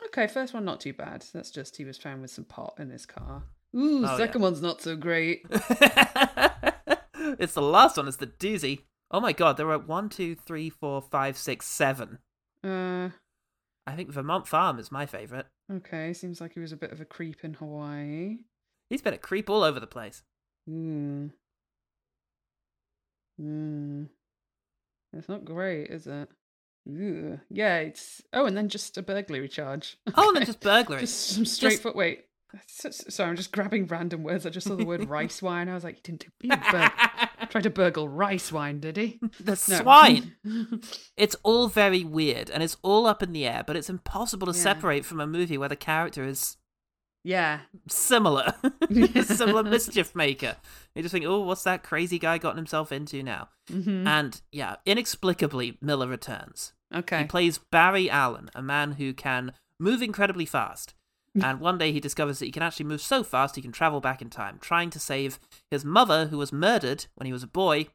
okay, first one not too bad. That's just he was found with some pot in his car. Ooh, Oh, second one's not so great. (laughs) it's the last one, it's the doozy. Oh my god, there are one, two, three, four, five, six, seven. Uh, I think Vermont Farm is my favourite. okay, seems like he was a bit of a creep in Hawaii. He's been a creep all over the place. Hmm. Hmm. It's not great, is it? Ooh. Yeah, it's. Oh, and then just a burglary charge. Oh, and then just (laughs) burglary. Just some straight foot. Wait. So- so- Sorry, I'm just grabbing random words. I just saw the word (laughs) rice wine. I was like, he didn't do. He bur- (laughs) tried to burgle rice wine, did he? the No. swine. It's all very weird and it's all up in the air, but it's impossible to Yeah. separate from a movie where the character is yeah. similar. (laughs) (laughs) similar mischief maker. You just think, oh, what's that crazy guy gotten himself into now? hmm And yeah, inexplicably, Miller returns. Okay. He plays Barry Allen, a man who can move incredibly fast. (laughs) And one day he discovers that he can actually move so fast he can travel back in time, trying to save his mother, who was murdered when he was a boy.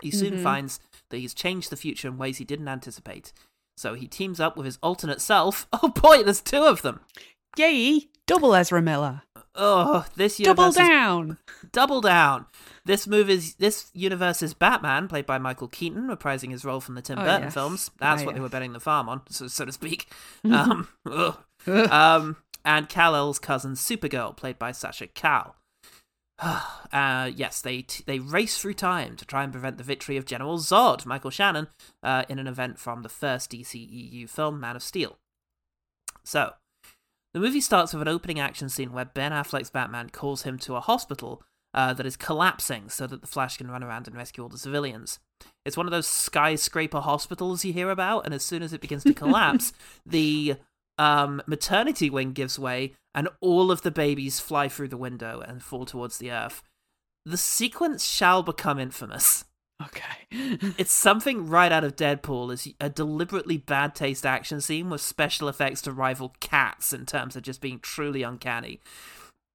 He soon Mhm. finds that he's changed the future in ways he didn't anticipate. So he teams up with his alternate self. Oh boy, there's two of them. Yay! Double Ezra Miller. oh, this Double universe is Double down. double down. This movie's this universe's Batman, played by Michael Keaton, reprising his role from the Tim Oh, Burton yes. films. That's Ah, what they were betting the farm on, so, so to speak. (laughs) Um, (laughs) um, and Kal El's cousin Supergirl, played by Sasha Calle. (sighs) uh, yes, they t- they race through time to try and prevent the victory of General Zod, Michael Shannon, uh, in an event from the first DCEU film, Man of Steel. So, the movie starts with an opening action scene where Ben Affleck's Batman calls him to a hospital uh, that is collapsing so that the Flash can run around and rescue all the civilians. It's one of those skyscraper hospitals you hear about, and as soon as it begins to collapse, (laughs) the um, maternity wing gives way, and all of the babies fly through the window and fall towards the earth. The sequence shall become infamous. Okay. It's something right out of Deadpool. Is a deliberately bad taste action scene with special effects to rival Cats in terms of just being truly uncanny.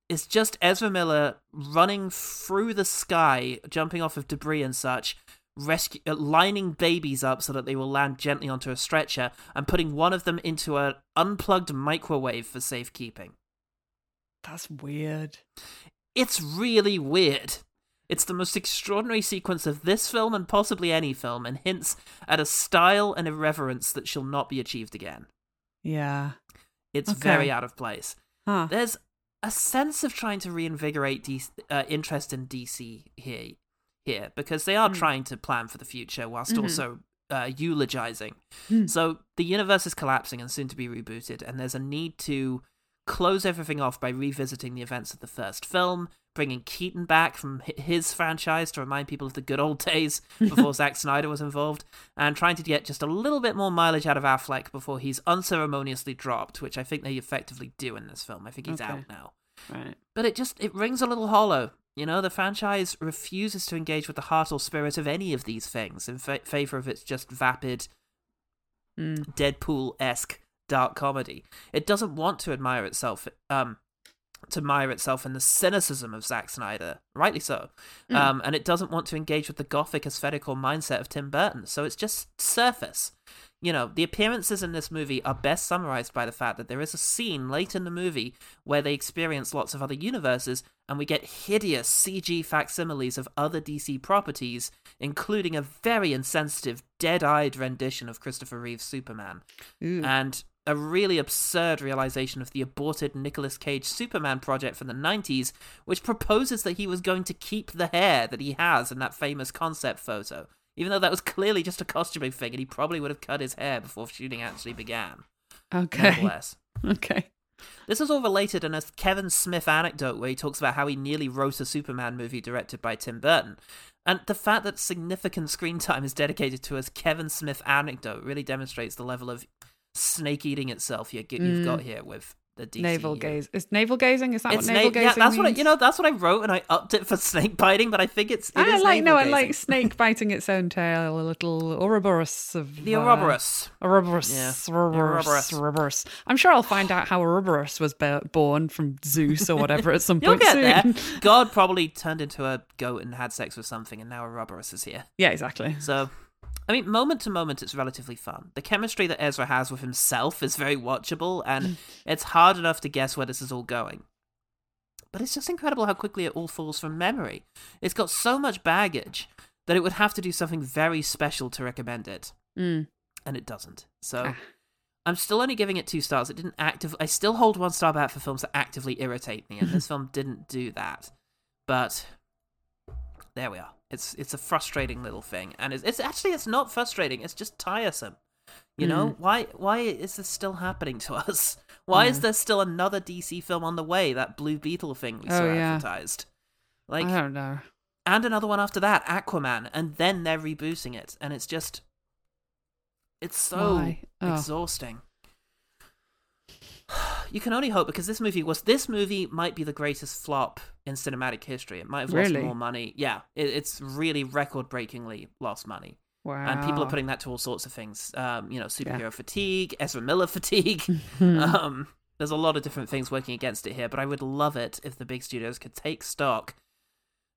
It's just Ezra Miller running through the sky, jumping off of debris and such, rescue, uh, lining babies up so that they will land gently onto a stretcher, and putting one of them into an unplugged microwave for safekeeping. That's weird. It's really weird. It's the most extraordinary sequence of this film and possibly any film, and hints at a style and irreverence that shall not be achieved again. Yeah. It's Okay. very out of place. Huh. There's a sense of trying to reinvigorate DC, uh, interest in DC here, here because they are Mm. trying to plan for the future whilst Mhm. also uh, eulogizing. Mm. So the universe is collapsing and soon to be rebooted, and there's a need to close everything off by revisiting the events of the first film, bringing Keaton back from his franchise to remind people of the good old days (laughs) before Zack Snyder was involved, and trying to get just a little bit more mileage out of Affleck before he's unceremoniously dropped, which I think they effectively do in this film. I think he's Okay. out now. Right. But it just it rings a little hollow. You know, the franchise refuses to engage with the heart or spirit of any of these things in fa- favor of its just vapid Mm. Deadpool esque dark comedy. It doesn't want to admire itself, um, to admire itself in the cynicism of Zack Snyder, rightly so, Mm. um, and it doesn't want to engage with the gothic aesthetic or mindset of Tim Burton. So it's just surface. You know, the appearances in this movie are best summarized by the fact that there is a scene late in the movie where they experience lots of other universes, and we get hideous CG facsimiles of other DC properties, including a very insensitive, dead eyed rendition of Christopher Reeve's Superman Ooh. and a really absurd realization of the aborted Nicolas Cage Superman project from the 90s, which proposes that he was going to keep the hair that he has in that famous concept photo, even though that was clearly just a costuming thing and he probably would have cut his hair before shooting actually began. okay. (laughs) Okay. This is all related in a Kevin Smith anecdote where he talks about how he nearly wrote a Superman movie directed by Tim Burton. And the fact that significant screen time is dedicated to a Kevin Smith anecdote really demonstrates the level of snake eating itself you, you've Mm. got here with the DC. Navel gaze. Is navel gazing? Is that It's what navel na- gazing yeah, that's what I, you know. That's what I wrote, and I upped it for (laughs) snake biting. But I think it's. it I like no, I like snake (laughs) biting its own tail, a little Ouroboros of the uh, Ouroboros. Ouroboros, Yeah. Ouroboros, Ouroboros. Ouroboros. I'm sure I'll find out how Ouroboros was born from Zeus or whatever at some (laughs) point get soon. there. God probably turned into a goat and had sex with something, and now Ouroboros is here. Yeah, exactly. So, I mean, moment to moment, it's relatively fun. The chemistry that Ezra has with himself is very watchable, and it's hard enough to guess where this is all going. But it's just incredible how quickly it all falls from memory. It's got so much baggage that it would have to do something very special to recommend it, Mm. and it doesn't. So. Ah. I'm still only giving it two stars. It didn't active. I still hold one star back for films that actively irritate me, and this (laughs) film didn't do that. But there we are. It's it's a frustrating little thing, and it's, it's actually it's not frustrating. It's just tiresome. You know hmm. why? Why is this still happening to (laughs) us? Why is there still another DC film on the way? That Blue Beetle thing we Oh, saw yeah. advertised, like, I don't know. and another one after that, Aquaman, and then they're rebooting it, and it's just, it's so Oh. exhausting. (sighs) You can only hope because this movie was this movie might be the greatest flop in cinematic history. It might have lost Really? more money. Yeah, it, it's really record-breakingly lost money, Wow. and people are putting that to all sorts of things. Um, you know, superhero fatigue, Ezra Miller (laughs) fatigue. (laughs) Um, there's a lot of different things working against it here, but I would love it if the big studios could take stock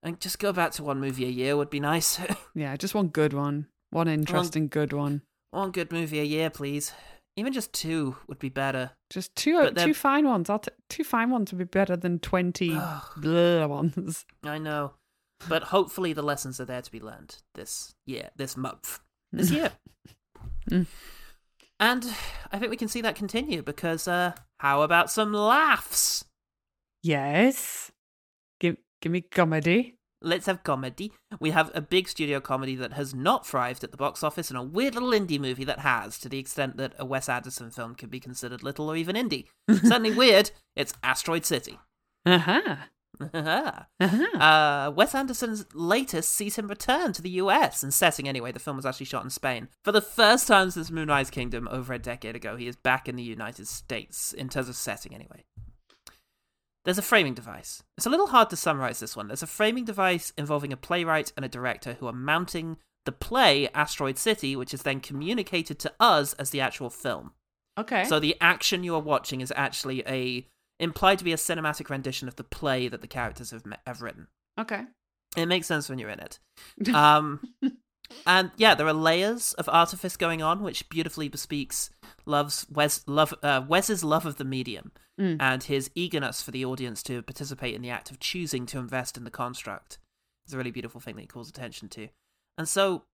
and just go back to one movie a year would be nice. (laughs) yeah, just one good one. One interesting good one. one good movie a year, please. Even just two would be better. Just two two fine ones. I'll t- two fine ones would be better than twenty Ugh. ones. (laughs) I know. But hopefully the lessons are there to be learned this year, this month, this year. (laughs) And I think we can see that continue because uh how about some laughs? Yes. Give give me comedy. Let's have comedy. We have a big studio comedy that has not thrived at the box office and a weird little indie movie that has, to the extent that a Wes Anderson film could be considered little or even indie. (laughs) Certainly weird. It's Asteroid City. Uh-huh. uh, huh. Uh-huh. Uh, Wes Anderson's latest sees him return to the US and setting anyway. The film was actually shot in Spain. For the first time since Moonrise Kingdom over a decade ago, he is back in the United States in terms of setting anyway. There's a framing device. It's a little hard to summarize this one. There's a framing device involving a playwright and a director who are mounting the play Asteroid City, which is then communicated to us as the actual film. okay. So the action you are watching is actually a implied to be a cinematic rendition of the play that the characters have have written. okay. It makes sense when you're in it. (laughs) Um, and yeah, there are layers of artifice going on, which beautifully bespeaks love's Wes love uh, Wes's love of the medium Mm. and his eagerness for the audience to participate in the act of choosing to invest in the construct. It's a really beautiful thing that he calls attention to. And so,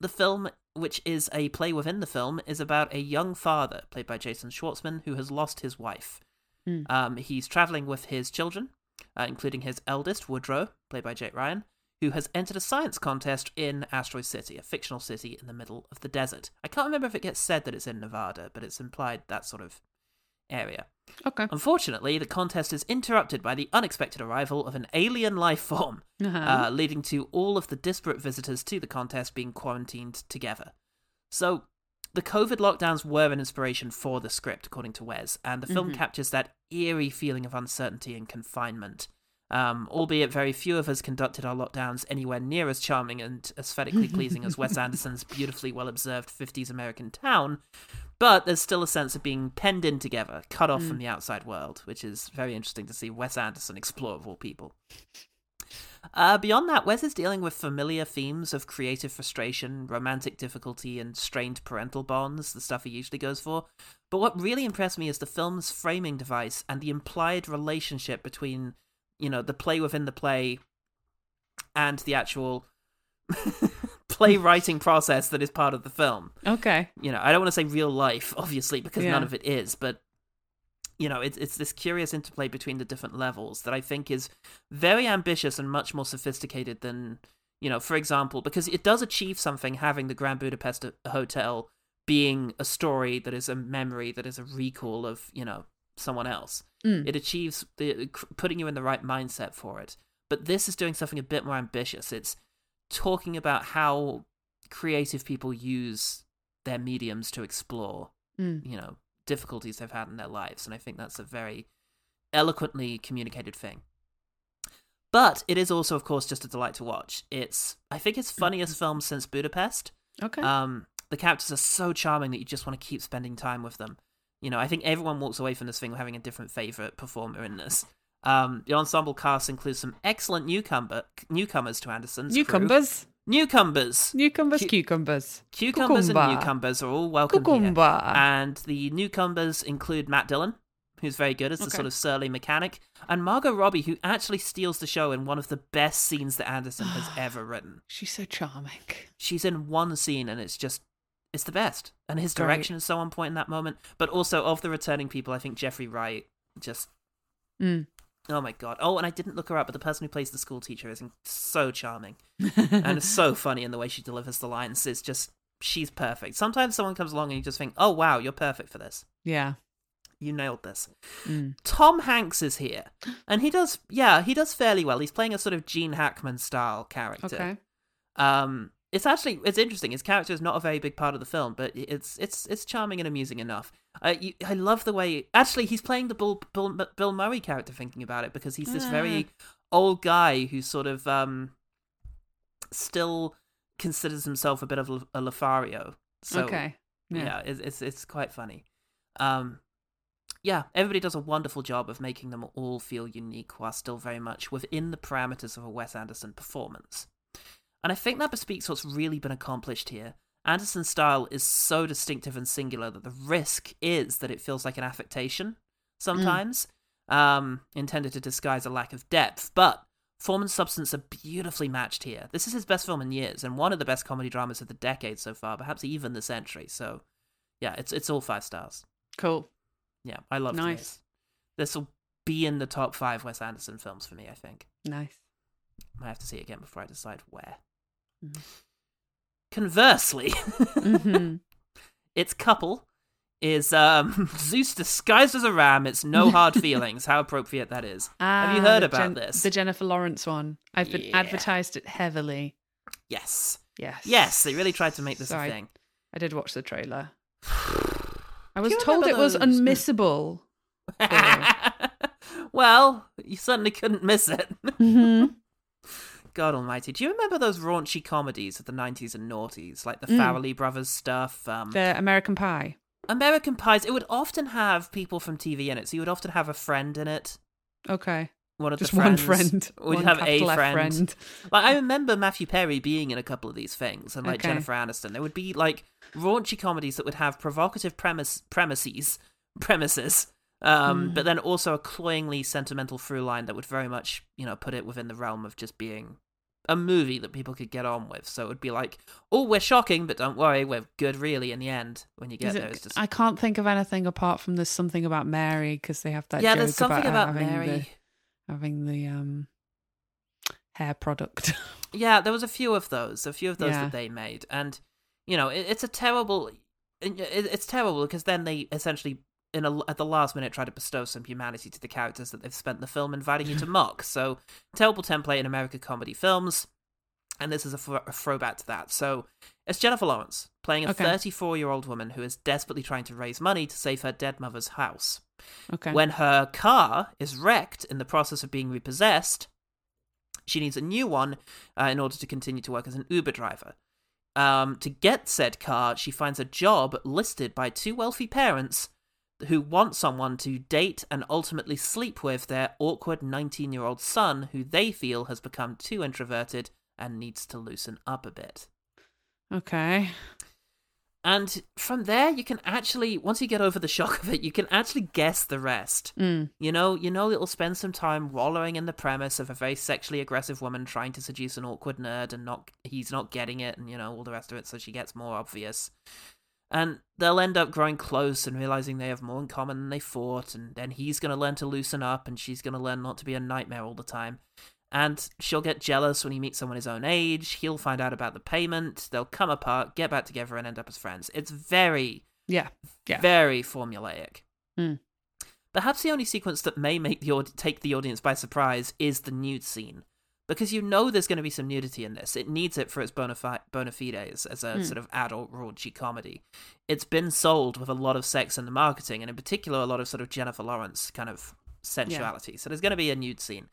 the film, which is a play within the film, is about a young father played by Jason Schwartzman who has lost his wife. Mm. Um, he's traveling with his children, uh, including his eldest, Woodrow, played by Jake Ryan, who has entered a science contest in Asteroid City, a fictional city in the middle of the desert. I can't remember if it gets said that it's in Nevada, but it's implied that sort of area. Okay. Unfortunately, the contest is interrupted by the unexpected arrival of an alien life form, (laughs) Uh-huh. uh, leading to all of the disparate visitors to the contest being quarantined together. So, the COVID lockdowns were an inspiration for the script, according to Wes, and the film Mhm. captures that eerie feeling of uncertainty and confinement. Um, albeit very few of us conducted our lockdowns anywhere near as charming and aesthetically pleasing as Wes (laughs) Anderson's beautifully well observed 50s American town, but there's still a sense of being penned in together, cut off from the outside world, which is very interesting to see Wes Anderson explore of all people. Uh, beyond that, Wes is dealing with familiar themes of creative frustration, romantic difficulty, and strained parental bonds, the stuff he usually goes for. But what really impressed me is the film's framing device and the implied relationship between, you know, the play within the play and the actual (laughs) playwriting process that is part of the film okay. you know, I don't want to say real life, (laughs) obviously, because none of it is, but you know, it's it's this curious interplay between the different levels that I think is very ambitious and much more sophisticated than, you know, for example, because it does achieve something having the Grand Budapest Hotel being a story that is a memory that is a recall of, you know, someone else. Mm. It achieves the putting you in the right mindset for it. But this is doing something a bit more ambitious. It's talking about how creative people use their mediums to explore, Mm. you know, difficulties they've had in their lives. And I think that's a very eloquently communicated thing. But it is also, of course, just a delight to watch. It's, I think, it's funniest film since Budapest. Okay. Um, the characters are so charming that you just want to keep spending time with them. You know, I think everyone walks away from this thing with having a different favorite performer in this. Um, the ensemble cast includes some excellent newcomer newcomers to Anderson's crew. Newcumbers. Newcumbers, Cu- cucumbers. cucumbers, and newcomers are all welcome here. And the newcomers include Matt Dillon, who's very good as the Okay. sort of surly mechanic, and Margot Robbie, who actually steals the show in one of the best scenes that Anderson has (gasps) ever written. She's so charming. She's in one scene, and it's just it's the best. And his direction is so on point in that moment. But also of the returning people, I think Jeffrey Wright just Mm. oh my god. Oh, and I didn't look her up, but the person who plays the school teacher is so charming (laughs) and so funny in the way she delivers the lines. It's just she's perfect. Sometimes someone comes along and you just think, "Oh wow, you're perfect for this. yeah. You nailed this." Mm. Tom Hanks is here, and he does, yeah, he does fairly well. He's playing a sort of Gene Hackman style character. Okay. Um, it's actually it's interesting. His character is not a very big part of the film, but it's it's it's charming and amusing enough. Uh, you, I love the way actually he's playing the Bill, Bill Bill Murray character. Thinking about it, because he's this very old guy who's sort of um still considers himself a bit of a Lothario. So okay. yeah, Yeah. it's, it's it's quite funny. Um, yeah, everybody does a wonderful job of making them all feel unique while still very much within the parameters of a Wes Anderson performance. And I think that bespeaks what's really been accomplished here. Anderson's style is so distinctive and singular that the risk is that it feels like an affectation sometimes, um, intended to disguise a lack of depth. But form and substance are beautifully matched here. This is his best film in years, and one of the best comedy dramas of the decade so far, perhaps even the century. So, yeah, it's it's all five stars. Cool. Yeah, I love Nice. this. This will be in the top five Wes Anderson films for me. I think. Nice. I have to see it again before I decide where. Conversely, hmm (laughs) its couple is um, (laughs) Zeus disguised as a ram. It's no hard (laughs) feelings. How appropriate that is. Have you Ah, heard about this? The Jennifer Lawrence one. I've been Yeah. advertised it heavily. Yes. Yes. Yes, they really tried to make this a thing. I did watch the trailer. (sighs) I was told it remember was unmissable. well, you certainly couldn't miss it. hmm God almighty. Do you remember those raunchy comedies of the 90s and noughties? Like the Mm. Farrelly Brothers stuff? Um, The American Pie. American Pies, it would often have people from TV in it. So you would often have a friend in it. Okay. One of Just the one friend. (laughs) We'd have a friend. friend. Like I remember Matthew Perry being in a couple of these things, and like Okay. Jennifer Aniston. There would be like raunchy comedies that would have provocative premise premises, (laughs) premises, um, Mm. but then also a cloyingly sentimental through line that would very much, you know, put it within the realm of just being a movie that people could get on with. So it would be like, oh, we're shocking, but don't worry, we're good really in the end. When you get Is it- just I can't think of anything apart from there's something about Mary because they have that yeah, joke there's something about, about, Mary. the having the um hair product. (laughs) Yeah, there was a few of those, a few of those Yeah. that they made, and you know, it, it's a terrible. It, it's terrible because then they essentially, in a, at the last minute, try to bestow some humanity to the characters that they've spent the film inviting you to mock. So, terrible template in American comedy films, and this is a, a throwback to that. So, it's Jennifer Lawrence playing a Okay. 34 year old woman who is desperately trying to raise money to save her dead mother's house. okay. When her car is wrecked in the process of being repossessed, she needs a new one uh, in order to continue to work as an Uber driver. Um, to get said car, she finds a job listed by two wealthy parents who want someone to date and ultimately sleep with their awkward 19 year old son, who they feel has become too introverted and needs to loosen up a bit. okay. And from there, you can actually, once you get over the (laughs) shock of it, you can actually guess the rest. Mm. You know, you know it'll spend some time wallowing in the premise of a very sexually aggressive woman trying to seduce an awkward nerd and not he's not getting it and you know all the rest of it so she gets more obvious. And they'll end up growing close and realizing they have more in common than they thought and then he's going to learn to loosen up and she's going to learn not to be a nightmare all the time. And she'll get jealous when he meets someone his own age. He'll find out about the payment. They'll come apart, get back together, and end up as friends. It's very Yeah. Yeah. very formulaic. Hmm. Perhaps the only sequence that may make the aud- take the audience by surprise is the nude scene, because you know there's going to be some nudity in this. It needs it for its bona, fi- bona fides as a Hmm. sort of adult raunchy comedy. It's been sold with a lot of sex in the marketing, and in particular a lot of sort of Jennifer Lawrence kind of sensuality. So there's going to be a nude scene.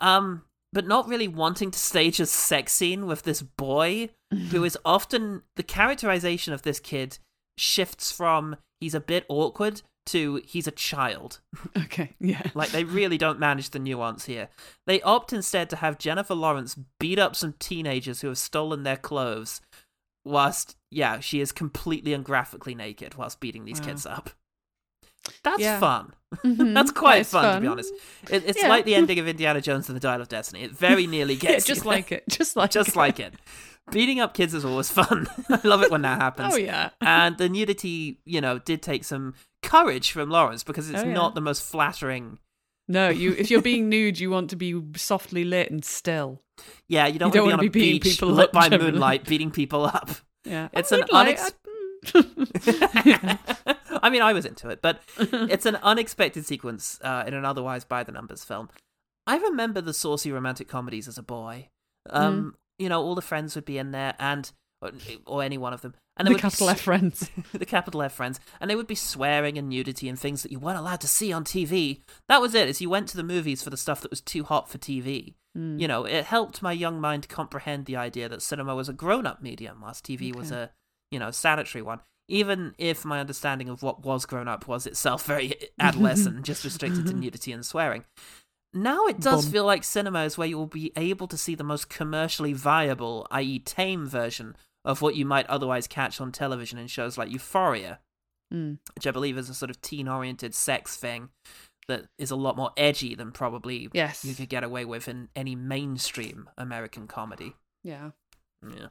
Um, but not really wanting to stage a sex scene with this boy who (laughs) is often the characterization of this kid shifts from he's a bit awkward to he's a child. (laughs) Okay. Yeah. Like they really don't manage the nuance here. They opt instead to have Jennifer Lawrence beat up some teenagers who have stolen their clothes, whilst yeah, she is completely and graphically naked whilst beating these Wow. kids up. That's Yeah. fun. Mhm. (laughs) That's quite That is fun, to be honest. It, it's Yeah. like the ending (laughs) of Indiana Jones and the Dial of Destiny. It very nearly Yeah, gets just you. like it. Just like just it. like it. Beating up kids is always (laughs) fun. I love it when that happens. Oh yeah. And the nudity, you know, did take some courage from Lawrence because it's Oh, yeah. not the most flattering. No, you if you're being nude, you want to be softly lit and still. Yeah, you don't, You don't want to wanna be on be a beating beach people lit up by generally. moonlight, beating people up. (laughs) Yeah. It's I an unex- I- (laughs) I mean, I was into it, but it's an unexpected sequence uh, in an otherwise by the numbers film. I remember the saucy romantic comedies as a boy. Um, Mm. You know, all the friends would be in there, and or, or any one of them, and they the capital be, F friends. (laughs) the capital F friends, and they would be swearing and nudity and things that you weren't allowed to see on TV. That was it. Is you went to the movies for the stuff that was too hot for TV. Mm. You know, it helped my young mind comprehend the idea that cinema was a grown-up medium, whilst TV was a you know sanitary one. Even if my understanding of what was grown up was itself very (laughs) adolescent, and just restricted to nudity and swearing. Now it does Bum. feel like cinema is where you will be able to see the most commercially viable, i.e., tame version of what you might otherwise catch on television in shows like Euphoria, Mm. which I believe is a sort of teen-oriented sex thing that is a lot more edgy than probably Yes. you could get away with in any mainstream American comedy. Yeah. Yeah.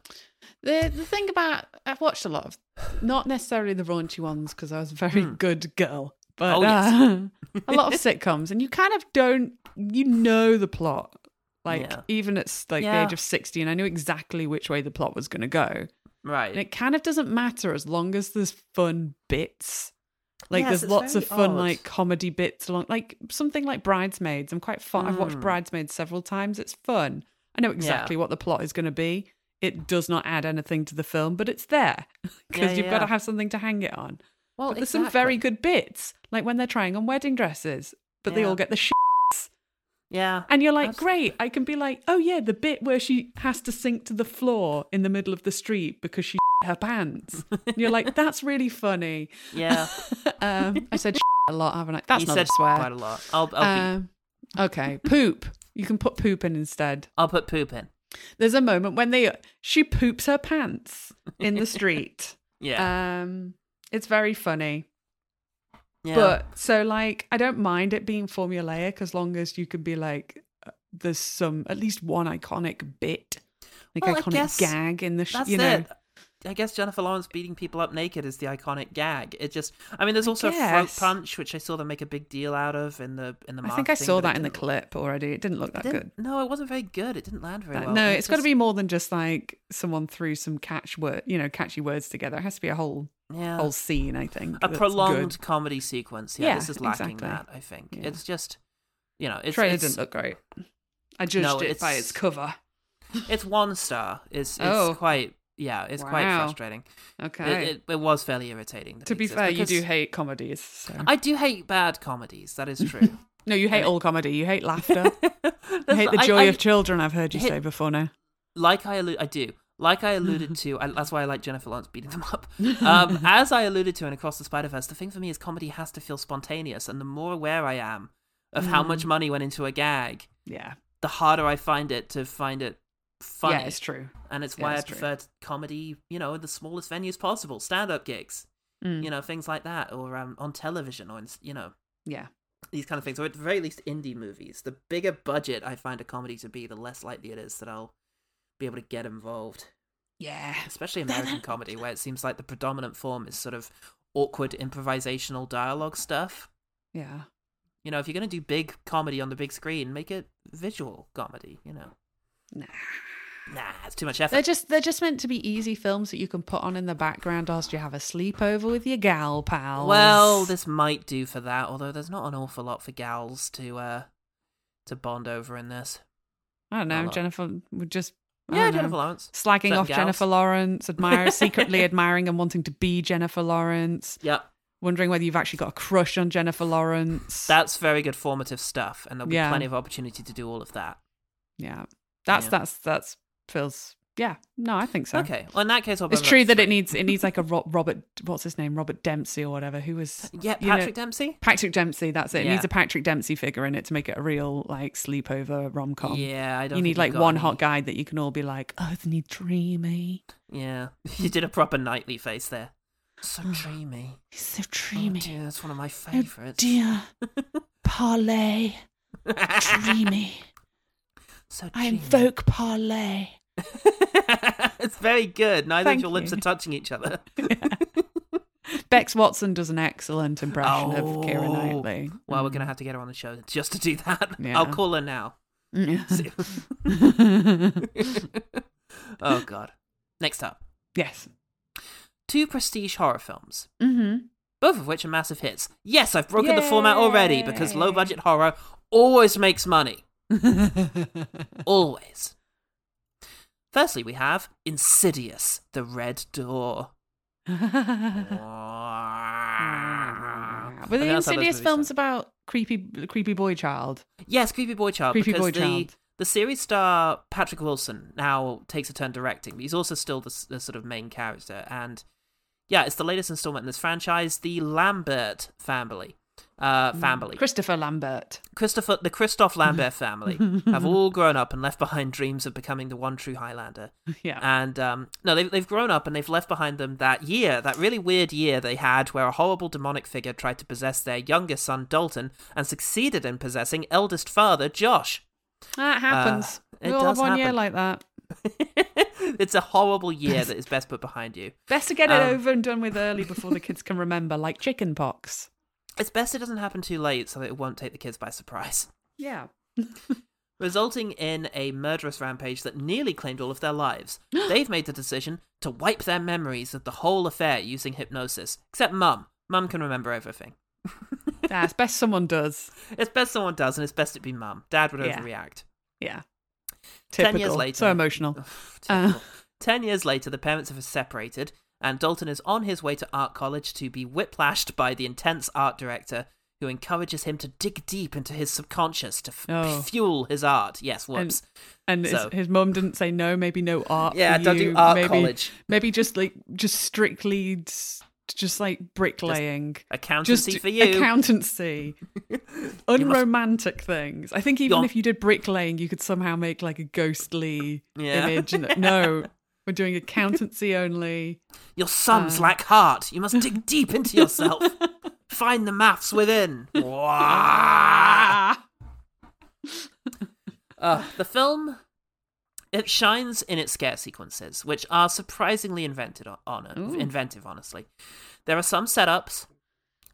The the thing about I've watched a lot of not necessarily the raunchy ones because I was a very Hmm. good girl, but Oh, yes. uh, (laughs) a lot of sitcoms, and you kind of don't you know the plot. Like Yeah. even at like the age of sixteen, I knew exactly which way the plot was going to go, Right. and it kind of doesn't matter as long as there's fun bits. Like Yes, there's lots of fun odd. like comedy bits along, like something like Bridesmaids. I'm quite fun. I've watched Mm. Bridesmaids several times. It's fun. I know exactly what the plot is going to be. It does not add anything to the film, but it's there (laughs) because Yeah, you've got to have something to hang it on. Well, But there's some very good bits, like when they're trying on wedding dresses, but they all get the shit. Yeah. And you're like, great. I can be like, oh yeah, the bit where she has to sink to the floor in the middle of the street because she (laughs) her pants. And you're like, that's really funny. Yeah. (laughs) um, I said (laughs) a lot, haven't I? That's you not said a swear. quite a lot. I'll I'll, be, Um, okay, poop. You can put poop in instead. I'll put poop in. There's a moment when they she poops her pants in the street. Yeah. Um, it's very funny. yeah. But so like I don't mind it being formulaic as long as you can be like uh, there's some at least one iconic bit, like Well, iconic gag in the sh- you know. it. I guess Jennifer Lawrence beating people up naked is the iconic gag. It just, I mean, there's also throat guess. punch, which I saw them make a big deal out of in the in the. I think I saw that in the clip already. It didn't look that didn't- good. No, it wasn't very good. It didn't land very Uh, well. no, and it's got to be more than just like someone threw some catch word, you know, catchy words together. It has to be a whole yeah. whole scene. I think a prolonged good. comedy sequence. Yeah, Yeah, this is lacking exactly. that. I think Yeah. it's just, you know, it's trailer it's, didn't look great. I judged No, it by it's- its cover. it's one star. It's it's Oh. quite yeah, it's quite frustrating. Okay. It, it, it was fairly irritating. to be fair, you do hate comedies. So. I do hate bad comedies. That is (laughs) true. no, you hate all comedy. You hate laughter. (laughs) you hate the joy I- of children. I've heard you hate- say before now. like I allu- I do. Like I alluded (laughs) to, I, that's why I like Jennifer Lawrence beating them up. Um, (laughs) as I alluded to in Across the Spider Verse, the thing for me is comedy has to feel spontaneous, and the more aware I am of how Mm. much money went into a gag, Yeah, the harder I find it to find it funny. yeah, it's true. and it's yeah, why I it's true. prefer comedy, you know, in the smallest venues possible, stand-up gigs, Mm. you know, things like that, or um, on television, or in, you know, Yeah, these kind of things, or at the very least, indie movies. The bigger budget I find a comedy to be, the less likely it is that I'll be able to get involved. yeah, Especially American comedy, where it seems like the predominant form is sort of awkward improvisational dialogue stuff. yeah. You know, if you're going to do big comedy on the big screen, make it visual comedy, you know. Nah. Nah, it's too much effort. They're just they're just meant to be easy films that you can put on in the background whilst you have a sleepover with your gal pals. Well, this might do for that, although there's not an awful lot for gals to uh to bond over in this. I don't know. Jennifer would just Yeah, know, Jennifer Lawrence. slagging Certain off gals. Jennifer Lawrence, admire (laughs) secretly admiring and wanting to be Jennifer Lawrence, Yeah, wondering whether you've actually got a crush on Jennifer Lawrence. that's very good formative stuff, and there'll be Yeah. plenty of opportunity to do all of that. yeah, that's Yeah. that's that's feels yeah. No, I think so. Okay, well in that case, I'll It's true that it needs it needs like a Robert what's his name Robert Dempsey or whatever who was Yeah, you know- Patrick Dempsey. Patrick Dempsey. That's it. It Yeah. needs a Patrick Dempsey figure in it to make it a real like sleepover rom com. Yeah, I don't. You need like one any- hot guy that you can all be like, oh, isn't he dreamy? Yeah, (laughs) you did a proper nightly face there. So dreamy. He's so Oh, dreamy. dear, that's one of my Oh, favourites. dear. (laughs) Parlay. (laughs) Dreamy. so I invoke parlay. (laughs) it's very good. Neither Thank of your lips are touching each other. (laughs) Bex Watson does an excellent impression of Keira Oh. Knightley. Well, we're gonna have to get her on the show just to do that. Yeah. I'll call her now. Mm. (laughs) oh god. Next up, yes. two prestige horror films, Mm-hmm. both of which are massive hits. Yes, I've broken the format already because low budget horror always makes money. Always. Firstly, we have Insidious: The Red Door. Were the that's how those Insidious films sound. about creepy, creepy boy child? Yes, Creepy Boy Child. Creepy because boy the, child. The series star Patrick Wilson now takes a turn directing, but he's also still the, the sort of main character. And yeah, it's the latest installment in this franchise, the Lambert family. Uh, family. Christopher Lambert. Christopher, the Christoph Lambert (laughs) family, have all grown up and left behind dreams of becoming the one true Highlander. (laughs) Yeah. And um, no, they've they've grown up and they've left behind them that year, that really weird year they had, where a horrible demonic figure tried to possess their youngest son Dalton and succeeded in possessing eldest father Josh. That happens. it we all have one year like that. (laughs) it's a horrible year that is best put behind you. Best to get it Um, over and done with early before the kids can remember, like chicken pox. It's best it doesn't happen too late so that it won't take the kids by surprise. Yeah. (laughs) resulting in a murderous rampage that nearly claimed all of their lives. (gasps) They've made the decision to wipe their memories of the whole affair using hypnosis. Except Mum. Mum can remember everything. (laughs) That's best someone does. It's best someone does, and it's best it be Mum. Dad would Yeah. overreact. Yeah. Ten years later- So emotional. (laughs) Typical. Uh. Ten years later, the parents have separated, and Dalton is on his way to art college to be whiplashed by the intense art director who encourages him to dig deep into his subconscious to f- Oh. fuel his art. Yes, whoops. And So- his, his mum didn't say no, maybe no art. yeah, don't you. do art maybe, college. Maybe just like just strictly just like bricklaying. Accountancy just for you. accountancy. (laughs) Unromantic things. I think even You're- if you did bricklaying, you could somehow make like a ghostly Yeah. image. And- (laughs) No, we're doing accountancy only. Your sums Uh. lack heart. You must dig deep into yourself. (laughs) Find the maths within. Uh, (laughs) the film it shines in its scare sequences, which are surprisingly invented on, Ooh. inventive. Honestly, there are some setups,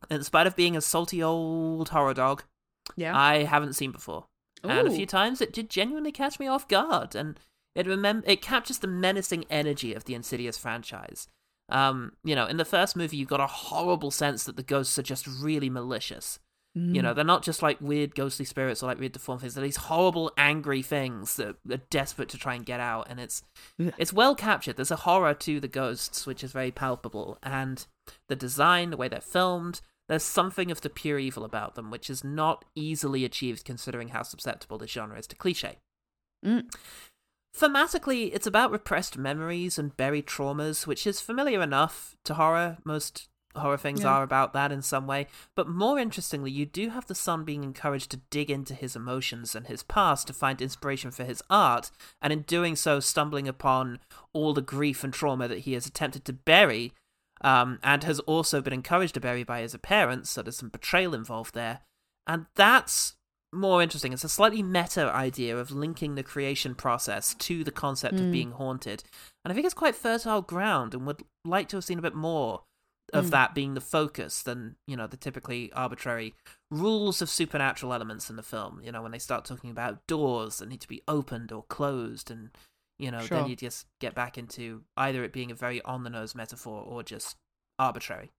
in spite of being a salty old horror dog, Yeah. I haven't seen before. And a few times it did genuinely catch me off guard, and it remem- it captures the menacing energy of the Insidious franchise. Um, you know, in the first movie, you got a horrible sense that the ghosts are just really malicious. You Mm. know, they're not just like weird ghostly spirits or like weird deformed things. They're these horrible, angry things that are desperate to try and get out. And it's Ugh. it's well captured. There's a horror to the ghosts, which is very palpable, and the design, the way they're filmed. There's something of the pure evil about them, which is not easily achieved considering how susceptible the genre is to cliche. Mm. Thematically, it's about repressed memories and buried traumas, which is familiar enough to horror. Most horror things Yeah. are about that in some way. But more interestingly, you do have the son being encouraged to dig into his emotions and his past to find inspiration for his art, and in doing so, stumbling upon all the grief and trauma that he has attempted to bury, um, and has also been encouraged to bury by his parents, so there's some betrayal involved there. And that's more interesting. It's a slightly meta idea of linking the creation process to the concept of Mm. being haunted. And I think it's quite fertile ground and would like to have seen a bit more of Mm. that being the focus than, you know, the typically arbitrary rules of supernatural elements in the film. You know, when they start talking about doors that need to be opened or closed and you know, Sure. then you just get back into either it being a very on the nose metaphor or just arbitrary.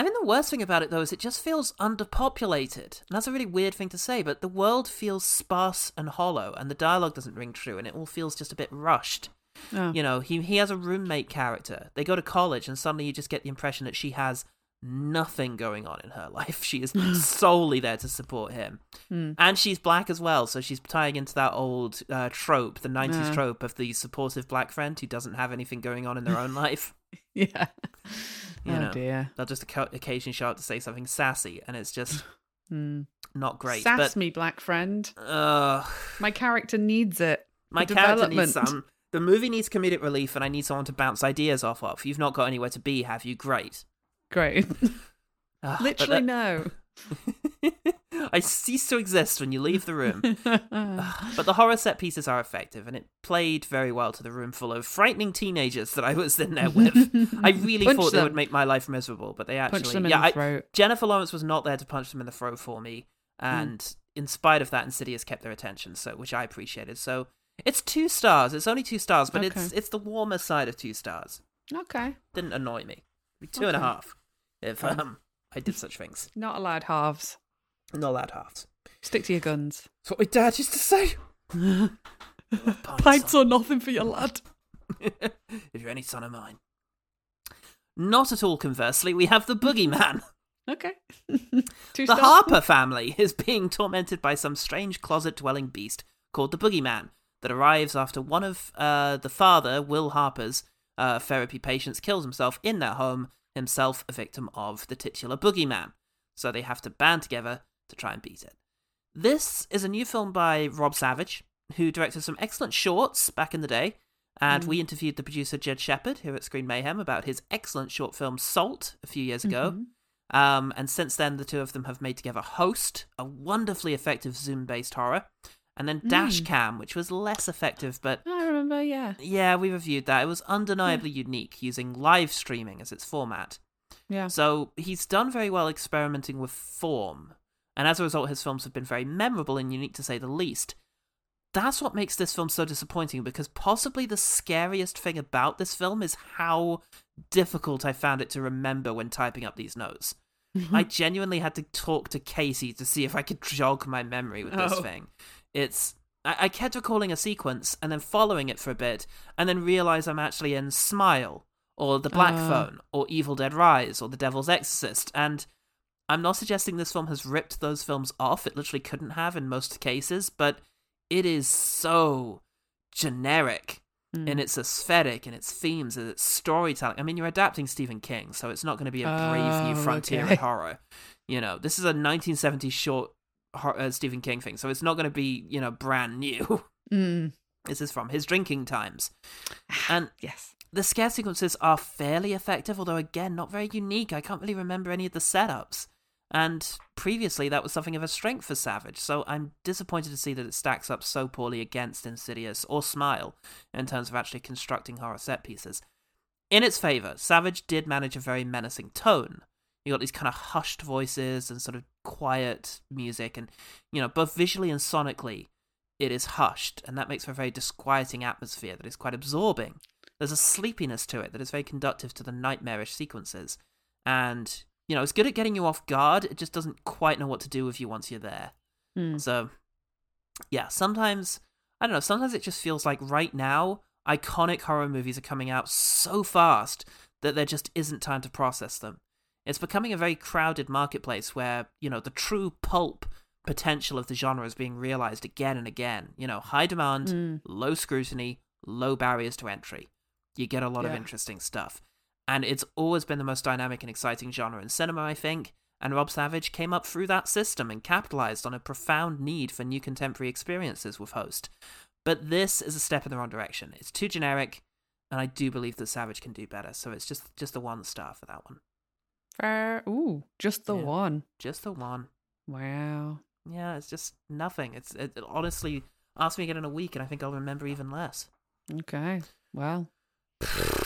I think the worst thing about it though is it just feels underpopulated. And that's a really weird thing to say, but the world feels sparse and hollow and the dialogue doesn't ring true and it all feels just a bit rushed. Oh. You know, he he has a roommate character. They go to college and suddenly you just get the impression that she has nothing going on in her (laughs) life. She is (laughs) solely there to support him. Mm. And she's black as well, so she's tying into that old uh, trope, the 90s Yeah. trope of the supportive black friend who doesn't have anything going on in their own (laughs) life. (laughs) Yeah. You oh know. dear. They'll just occa- occasionally show up to say something sassy, and it's just (laughs) Mm. not great. Sass but me, black friend. uh, My character needs it. my character needs some. The movie needs comedic relief, and I need someone to bounce ideas off of. You've not got anywhere to be, have you? Great. Great. (laughs) But Literally that- no. (laughs) I cease to exist when you leave the room. (laughs) but the horror set pieces are effective, and it played very well to the room full of frightening teenagers that I was in there with. I (laughs) really Punch thought they would make my life miserable, but they actually, Punch them in yeah, the I. Jennifer Lawrence was not there to punch them in the throat for me, Hmm. and in spite of that, Insidious kept their attention, so which I appreciated. So it's two stars. It's only two stars, but it's Okay. it's the warmer side of two stars. Okay. Didn't annoy me. It'd be Two and a half if um I did such things. Not allowed halves. Not allowed halves. Stick to your guns. That's what my dad used to say. (laughs) Pints or nothing for your lad. (laughs) if you're any son of mine. Not at all conversely, we have the boogeyman. Okay. (laughs) The stars. Harper family is being tormented by some strange closet dwelling beast called the boogeyman that arrives after one of uh, the father, Will Harper's, uh, therapy patients kills himself in their home, himself a victim of the titular boogeyman. so they have to band together to try and beat it. This is a new film by Rob Savage, who directed some excellent shorts back in the day. And Mm. we interviewed the producer Jed Shepherd here at Screen Mayhem about his excellent short film Salt a few years ago. Mhm. Um, and since then, the two of them have made together Host, a wonderfully effective Zoom based horror, and then Dash Mm. Cam, which was less effective, but I remember, yeah. yeah, we reviewed that. It was undeniably unique, using live streaming as its format. Yeah. So he's done very well experimenting with form, and as a result, his films have been very memorable and unique to say the least. That's what makes this film so disappointing because possibly the scariest thing about this film is how difficult I found it to remember when typing up these notes. (laughs) I genuinely had to talk to Casey to see if I could jog my memory with this Oh. thing. It's I, kept recalling a sequence and then following it for a bit, and then realize I'm actually in Smile or The Black Ah. Phone or Evil Dead Rise or The Devil's Exorcist, and I'm not suggesting this film has ripped those films off. It literally couldn't have in most cases, but it is so generic Mm. in its aesthetic and its themes and its storytelling. I mean, you're adapting Stephen King, so it's not going to be a brave new Oh, frontier okay. in horror. You know, this is a 1970s short hor- uh, Stephen King thing, so it's not going to be you know brand new. (laughs) Mm. this is from his drinking times, and Yes. the scare sequences are fairly effective, although again not very unique. I can't really remember any of the setups. And previously, that was something of a strength for Savage, so I'm disappointed to see that it stacks up so poorly against Insidious or Smile in terms of actually constructing horror set pieces. In its favor, Savage did manage a very menacing tone. You got these kind of hushed voices and sort of quiet music, and you know, both visually and sonically, it is hushed, and that makes for a very disquieting atmosphere that is quite absorbing. There's a sleepiness to it that is very conductive to the nightmarish sequences, and you know, it's good at getting you off guard. It just doesn't quite know what to do with you once you're there. Mm. So, yeah, sometimes I don't know. Sometimes it just feels like right now, iconic horror movies are coming out so fast that there just isn't time to process them. It's becoming a very crowded marketplace where you know the true pulp potential of the genre is being realized again and again. You know, high demand, Mm. low scrutiny, low barriers to entry. You get a lot of interesting stuff. And it's always been the most dynamic and exciting genre in cinema, I think. And Rob Savage came up through that system and capitalized on a profound need for new contemporary experiences with Host. But this is a step in the wrong direction. It's too generic, and I do believe that Savage can do better. So it's just just the one star for that one. Fair. Ooh, just the Yeah. one. Just the one. Wow. Yeah, it's just nothing. It's it, it- honestly ask me again in a week, and I think I'll remember even less. Okay. Well. (sighs) (sighs) (sighs)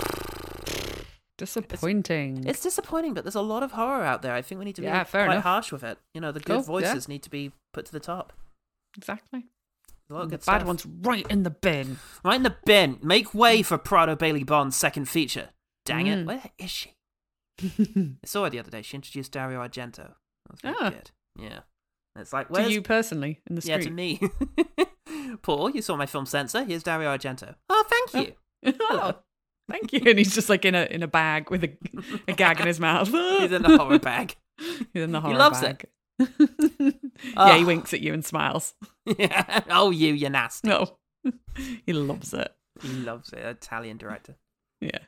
Disappointing. It's disappointing, but there's a lot of horror out there. I think we need to be Yeah, quite enough. harsh with it. You know, the good Cool, yeah. voices need to be put to the top. exactly. A lot of the bad stuff. ones right in the bin. Right in the bin. Make way for Prano Bailey Bond's second feature. Dang it. Mm. Where is she? (laughs) I saw her the other day. She introduced Dario Argento. That was very Ah. good. Yeah. It's like, to you personally in the street. yeah, to me. (laughs) Paul, you saw my film Censor. Here's Dario Argento. Oh, thank you. oh, (laughs) thank you. And he's just like in a in a bag with a, a gag in his mouth. (laughs) (laughs) He's in the horror bag. He's in the horror He loves bag. it. (laughs) yeah, he Ah. winks at you and smiles. yeah. Oh, you, you're nasty. No, he loves it. He loves it. Italian director. Yeah.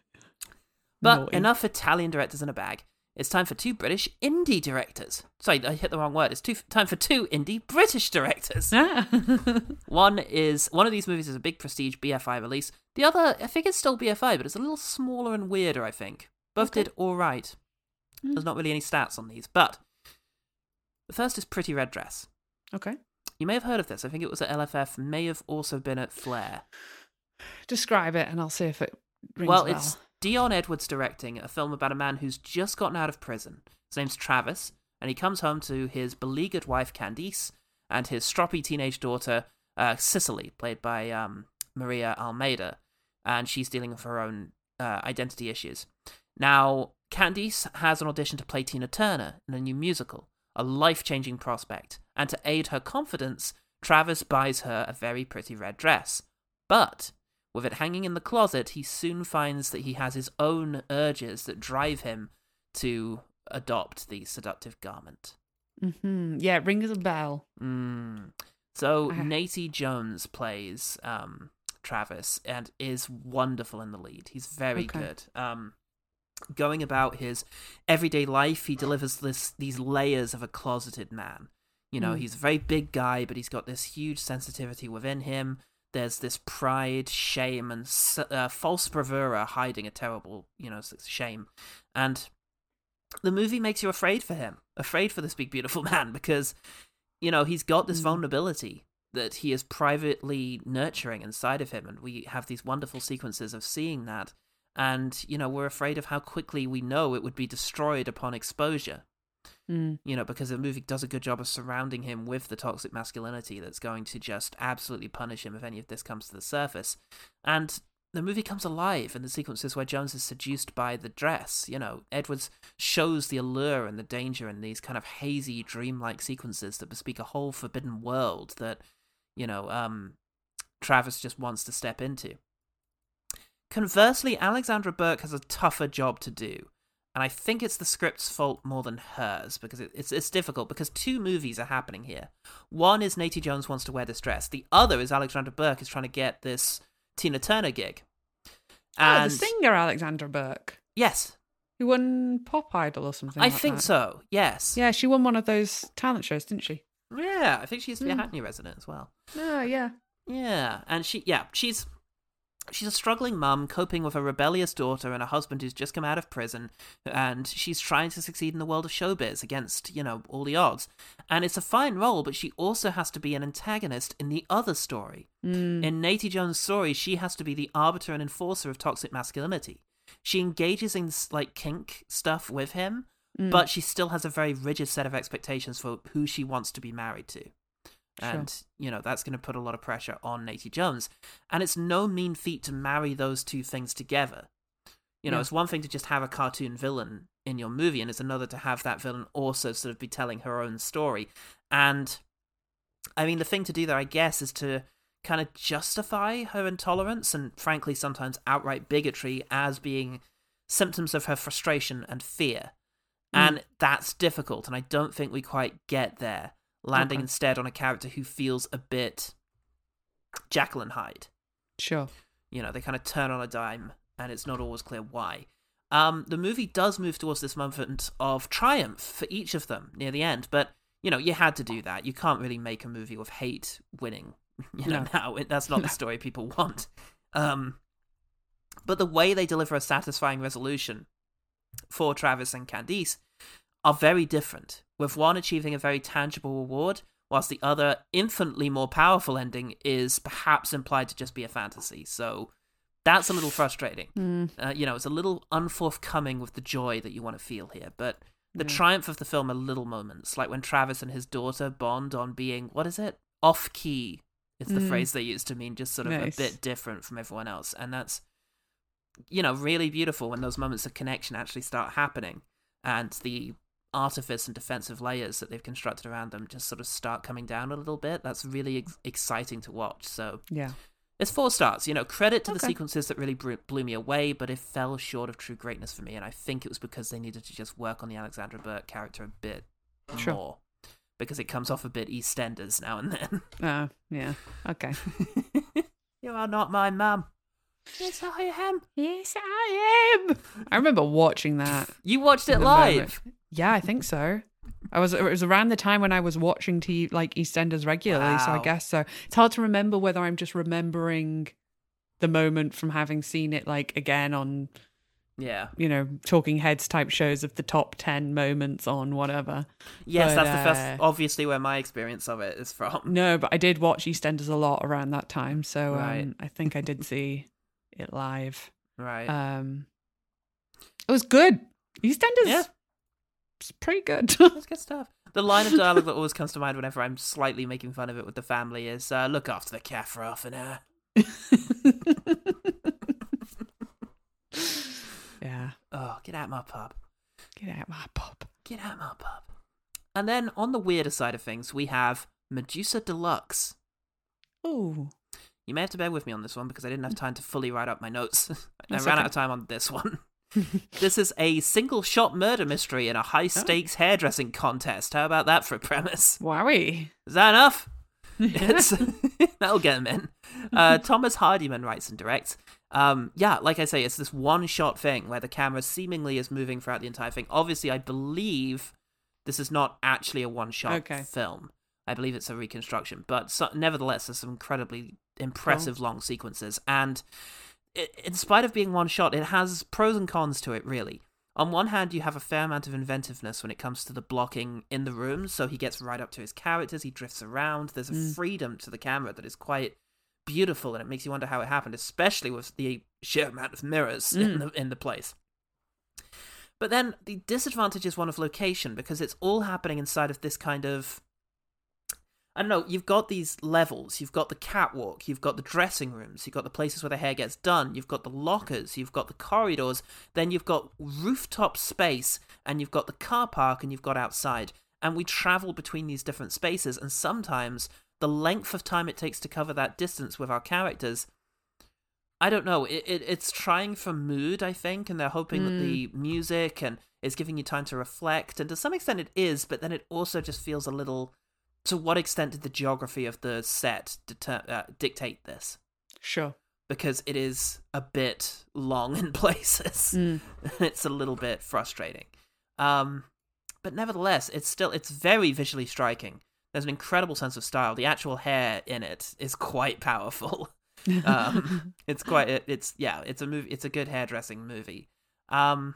But Naughty. enough Italian directors in a bag. It's time for two British indie directors. Sorry, I hit the wrong word. It's two, time for two indie British directors. Ah. (laughs) One is one of these movies is a big prestige BFI release. The other, I think it's still BFI, but it's a little smaller and weirder. I think both Okay. did all right. Mm. There's not really any stats on these, but the first is Pretty Red Dress. okay. You may have heard of this. I think it was at LFF. May have also been at Flare. Describe it, and I'll see if it rings well, a bell. it's Dionne Edwards directing a film about a man who's just gotten out of prison. His name's Travis, and he comes home to his beleaguered wife Candice and his stroppy teenage daughter uh, Cicely, played by um, Maria Almeida, and she's dealing with her own uh, identity issues. Now, Candice has an audition to play Tina Turner in a new musical, a life-changing prospect, and to aid her confidence, Travis buys her a very pretty red dress. But with it hanging in the closet, he soon finds that he has his own urges that drive him to adopt the seductive garment. hmm Yeah, it rings a bell. Mm. So. Natey Jones plays um, Travis and is wonderful in the lead. He's very Okay. good. Um, going about his everyday life. He delivers this these layers of a closeted man. You know, Mm. he's a very big guy, but he's got this huge sensitivity within him. There's this pride, shame, and uh, false bravura hiding a terrible, you know, shame. And the movie makes you afraid for him, afraid for this big, beautiful (laughs) man, because, you know, he's got this Mm. vulnerability that he is privately nurturing inside of him. And we have these wonderful sequences of seeing that. And, you know, we're afraid of how quickly we know it would be destroyed upon exposure Mm. you know, because the movie does a good job of surrounding him with the toxic masculinity that's going to just absolutely punish him if any of this comes to the surface. And the movie comes alive in the sequences where Jones is seduced by the dress. You know, Edwards shows the allure and the danger in these kind of hazy, dreamlike sequences that bespeak a whole forbidden world that, you know, um, Travis just wants to step into. Conversely, Alexandra Burke has a tougher job to do. And I think it's the script's fault more than hers because it, it's it's difficult because two movies are happening here. One is Natey Jones wants to wear this dress. The other is Alexandra Burke is trying to get this Tina Turner gig. Oh, the singer Alexandra Burke, yes, who won Pop Idol or something. I like think that. so. Yes. Yeah, she won one of those talent shows, didn't she? Yeah, I think she used to be a Hmm. Hackney resident as well. Oh, yeah. Yeah, and she yeah, she's she's a struggling mum coping with a rebellious daughter and a husband who's just come out of prison and she's trying to succeed in the world of showbiz against, you know, all the odds. And it's a fine role, but she also has to be an antagonist in the other story. Mm. In Natey Jones' story, she has to be the arbiter and enforcer of toxic masculinity. She engages in like kink stuff with him, Mm. but she still has a very rigid set of expectations for who she wants to be married to. Sure. And, you know, that's going to put a lot of pressure on Natey Jones. And it's no mean feat to marry those two things together. You know, Yeah. it's one thing to just have a cartoon villain in your movie, and it's another to have that villain also sort of be telling her own story. And, I mean, the thing to do there, I guess, is to kind of justify her intolerance and, frankly, sometimes outright bigotry as being symptoms of her frustration and fear. Mm. And that's difficult, and I don't think we quite get there, landing Okay. instead on a character who feels a bit and Hyde. Sure. You know, they kind of turn on a dime, and it's not always clear why. Um, the movie does move towards this moment of triumph for each of them near the end, but you know, you had to do that. You can't really make a movie with hate winning. (laughs) You know, No. now that's not the (laughs) story people want. Um, but the way they deliver a satisfying resolution for Travis and Candice are very different, with one achieving a very tangible reward, whilst the other, infinitely more powerful ending, is perhaps implied to just be a fantasy. So that's a little frustrating. Mm. Uh, you know, it's a little unforthcoming with the joy that you want to feel here. But the Yeah. triumph of the film are little moments, like when Travis and his daughter bond on being, what is it? Off key is the Mm. phrase they use to mean just sort of Nice. a bit different from everyone else. And that's, you know, really beautiful when those moments of connection actually start happening and the artifice and defensive layers that they've constructed around them just sort of start coming down a little bit. That's really ex- exciting to watch. So Yeah. it's four stars. You know, credit to the sequences that really blew, blew me away, but it fell short of true greatness for me. And I think it was because they needed to just work on the Alexandra Burke character a bit Sure. more. Because it comes off a bit EastEnders now and then. (laughs) Oh, yeah. Okay. (laughs) you are not my mum. Yes, I am. yes, I am. I remember watching that. You watched it live. moment. Yeah, I think so. I was it was around the time when I was watching TV like EastEnders regularly, so I guess so. It's hard to remember whether I'm just remembering the moment from having seen it like again on Yeah. you know Talking Heads type shows of the top ten moments on whatever. Yes, But, that's the first, uh, obviously, where my experience of it is from. No, but I did watch EastEnders a lot around that time, so Right. um, I think I did see it live. Right. Um, it was good. EastEnders, Yeah. It's pretty good. That's (laughs) good stuff. The line of dialogue that always comes to mind whenever I'm slightly making fun of it with the family is uh, look after the cat for half an hour. (laughs) yeah, Oh, get out my pub. get out my pub. Get out my pub. And then on the weirder side of things, we have Medusa Deluxe. Oh, You may have to bear with me on this one because I didn't have time to fully write up my notes. (laughs) I That's ran okay. out of time on this one. This is a single shot murder mystery in a high stakes hairdressing contest. How about that for a premise? wowie. Is that enough? (laughs) (laughs) That'll get him in. Uh, Thomas Hardiman writes and directs, Um, yeah, like I say, it's this one shot thing where the camera seemingly is moving throughout the entire thing. Obviously, I believe this is not actually a one shot Okay. film. I believe it's a reconstruction, but so, nevertheless, there's some incredibly impressive long sequences. And in spite of being one shot, it has pros and cons to it, really. On one hand, you have a fair amount of inventiveness when it comes to the blocking in the room, so he gets right up to his characters, he drifts around. There's a Mm. freedom to the camera that is quite beautiful, and it makes you wonder how it happened, especially with the sheer amount of mirrors in Mm. the in the place. But then the disadvantage is one of location because it's all happening inside of this kind of I don't know, you've got these levels, you've got the catwalk, you've got the dressing rooms, you've got the places where the hair gets done, you've got the lockers, you've got the corridors, then you've got rooftop space, and you've got the car park, and you've got outside. And we travel between these different spaces, and sometimes the length of time it takes to cover that distance with our characters I don't know. It, it it's trying for mood, I think, and they're hoping that hmm. the music and is giving you time to reflect, and to some extent it is, but then it also just feels a little. To what extent did the geography of the set deter- uh, dictate this? Sure. Because it is a bit long in (laughs) places. Mm. (laughs) it's a little bit frustrating. Um, but nevertheless, it's still it's very visually striking. There's an incredible sense of style. The actual hair in it is quite powerful (laughs) um, it's quite it, it's yeah it's a movie it's a good hairdressing movie um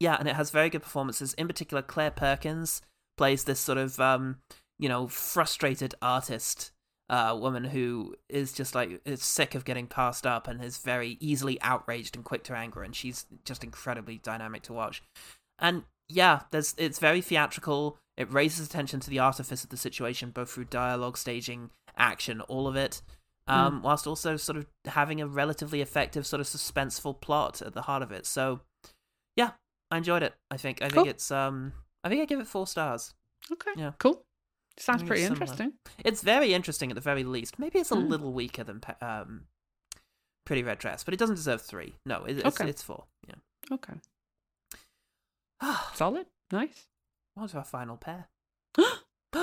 yeah and it has very good performances in particular Clare Perkins plays this sort of um you know frustrated artist uh woman who is just like is sick of getting passed up and is very easily outraged and quick to anger and she's just incredibly dynamic to watch and yeah there's it's very theatrical it raises attention to the artifice of the situation both through dialogue staging action all of it um, whilst also sort of having a relatively effective sort of suspenseful plot at the heart of it. So, yeah, I enjoyed it. I think I Cool. think it's um I think I give it four stars. Okay. Yeah. Cool. Sounds pretty similar. interesting. It's very interesting at the very least. Maybe it's a Mm. little weaker than um Pretty Red Dress, but it doesn't deserve three. No, it, it's Okay. it's four. Yeah. Okay. (sighs) Solid. Nice. On to our final pair. (gasps) (gasps)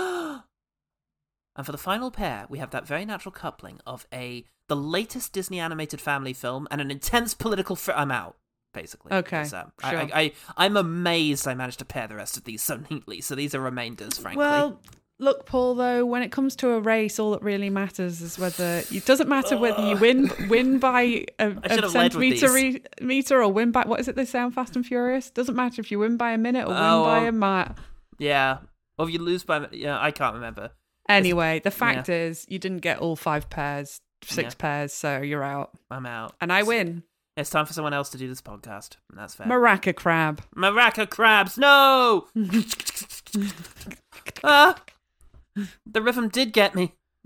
and for the final pair, we have that very natural coupling of a the latest Disney animated family film and an intense political. Fr- I'm out, basically. Okay, because, um, I, sure. I, I, I'm amazed I managed to pair the rest of these so neatly. So these are remainders, frankly. Well, look, Paul. Though, when it comes to a race, all that really matters is whether it doesn't matter whether you win (laughs) win by a, a have led with centimeter re- meter or win by what is it they say on Fast and Furious? Doesn't matter if you win by a minute or win Oh, by um, a mile. yeah. Or if you lose by, yeah, I can't remember. Anyway, the fact is, you didn't get all five pairs, six Yeah. pairs, so you're out, I'm out. and I win. It's time for someone else to do this podcast. That's fair. Maraca crab. Maraca crabs, no! (laughs) (laughs) ah! (laughs) The rhythm did get me. (laughs)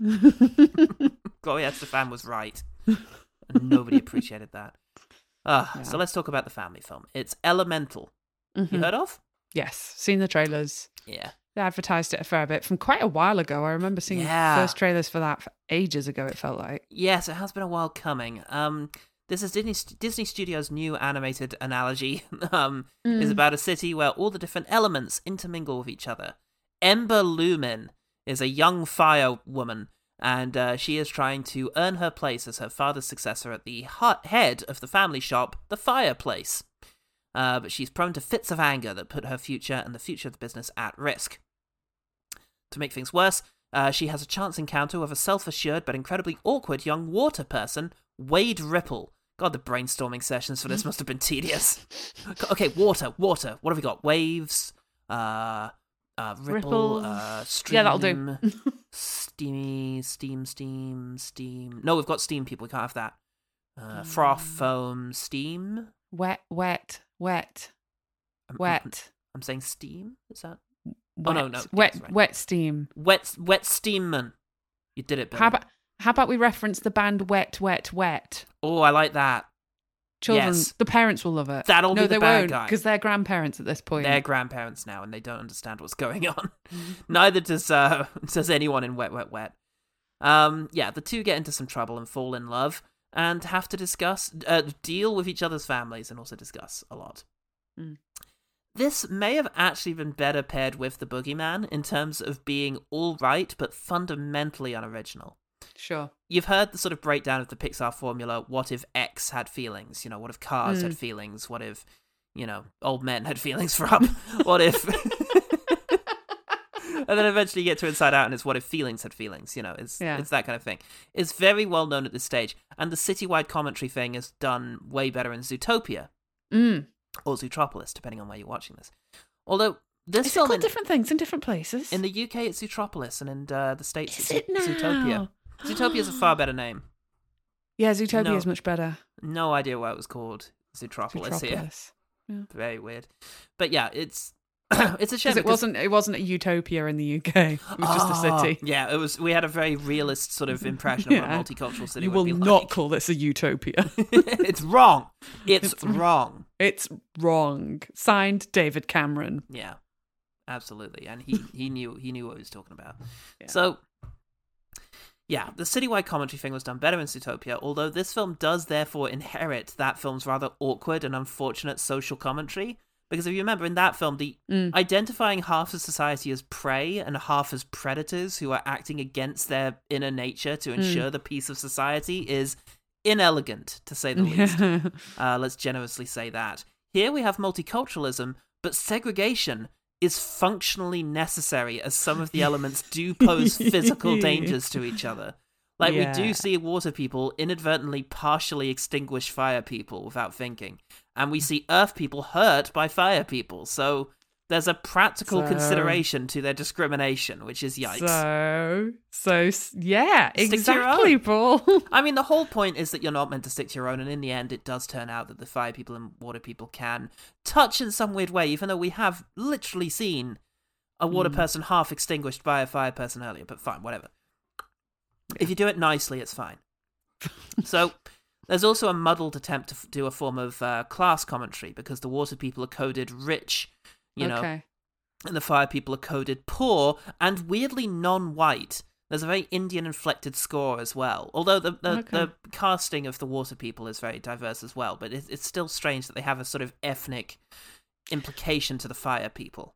Gloria Estefan was right. And nobody appreciated that. Ah, Yeah. So let's talk about the family film. It's Elemental. You Mhm. heard of? Yes, seen the trailers. Yeah. They advertised it a fair bit from quite a while ago. I remember seeing Yeah. first trailers for that for ages ago. It felt like. Yes, it has been a while coming. Um, this is Disney, Disney Studios' new animated analogy. (laughs) um, is Mm. about a city where all the different elements intermingle with each other. Ember Lumen is a young fire woman, and uh, she is trying to earn her place as her father's successor at the head of the family shop, the Fireplace. Uh, but she's prone to fits of anger that put her future and the future of the business at risk. To make things worse, uh, she has a chance encounter with a self assured but incredibly awkward young water person, Wade Ripple. God, the brainstorming sessions for this must have been tedious. (laughs) Okay, water, water. What have we got? Waves, uh, uh, ripple, Ripples. uh, stream. Yeah, that'll do. (laughs) steamy, steam, steam, steam. No, we've got steam people. We can't have that. Uh, froth, Mm. foam, steam. Wet, wet, wet, I'm- I'm- wet. I'm saying steam. Is that wet, Oh, no, no, wet, yes, right. wet steam. wet? Wet steamman. You did it, Billy. How about how about we reference the band Wet, Wet, Wet? Oh, I like that. Children, Yes. the parents will love it. That'll no, be the they bad won't guy. because they're grandparents at this point. They're grandparents now, and they don't understand what's going on. (laughs) Neither does uh, (laughs) does anyone in Wet Wet Wet. Um, yeah, the two get into some trouble and fall in love, and have to discuss, uh, deal with each other's families, and also discuss a lot. Mm. This may have actually been better paired with the Boogeyman in terms of being all right, but fundamentally unoriginal. Sure. You've heard the sort of breakdown of the Pixar formula. What if X had feelings? You know, what if cars had Mm. feelings? What if, you know, old men had feelings (laughs) from? what if? (laughs) and then eventually you get to Inside Out, and it's what if feelings had feelings? You know, it's Yeah. it's that kind of thing. It's very well known at this stage, and the citywide commentary thing is done way better in Zootopia Mm. or Zootropolis, depending on where you're watching this. Although this Is it film called in, different things in different places? in the UK it's Zootropolis, and in uh, the states Is it's it now? Zootopia. Zootopia is a far better name. Yeah, Zootopia No. is much better. No idea why it was called Zootropolis here. Zootropolis. Very weird. But yeah, it's (clears throat) it's a shame it because- wasn't it wasn't a utopia in the UK. (laughs) It was just a Ah, city. Yeah, it was. We had a very realist sort of impression of Yeah. what a (laughs) multicultural city You will be not like. call this a utopia. (laughs) it's wrong. It's, It's- wrong. it's wrong. Signed David Cameron. Yeah, absolutely. And he he knew he knew what he was talking about. Yeah. So. Yeah, the citywide commentary thing was done better in Zootopia, although this film does therefore inherit that film's rather awkward and unfortunate social commentary. Because if you remember in that film, the Mm. identifying half of society as prey and half as predators who are acting against their inner nature to ensure the peace of society is inelegant, to say the least. (laughs) Uh, let's generously say that. Here we have multiculturalism, but segregation is functionally necessary as some of the (laughs) elements do pose physical dangers to each other. Like we do see water people inadvertently partially extinguish fire people without thinking, and we see earth people hurt by fire people. So there's a practical So- consideration to their discrimination, which is yikes. So, so yeah, Stick exactly. Paul. (laughs) I mean, the whole point is that you're not meant to stick to your own, and in the end, it does turn out that the fire people and water people can touch in some weird way, even though we have literally seen a water Mm. person half extinguished by a fire person earlier, but fine, whatever. If you do it nicely, it's fine. (laughs) so, there's also a muddled attempt to f- do a form of uh, class commentary because the water people are coded rich, you know, and the fire people are coded poor and weirdly non-white. There's a very Indian inflected score as well. Although the the, Okay. the casting of the water people is very diverse as well, but it, it's still strange that they have a sort of ethnic implication to the fire people.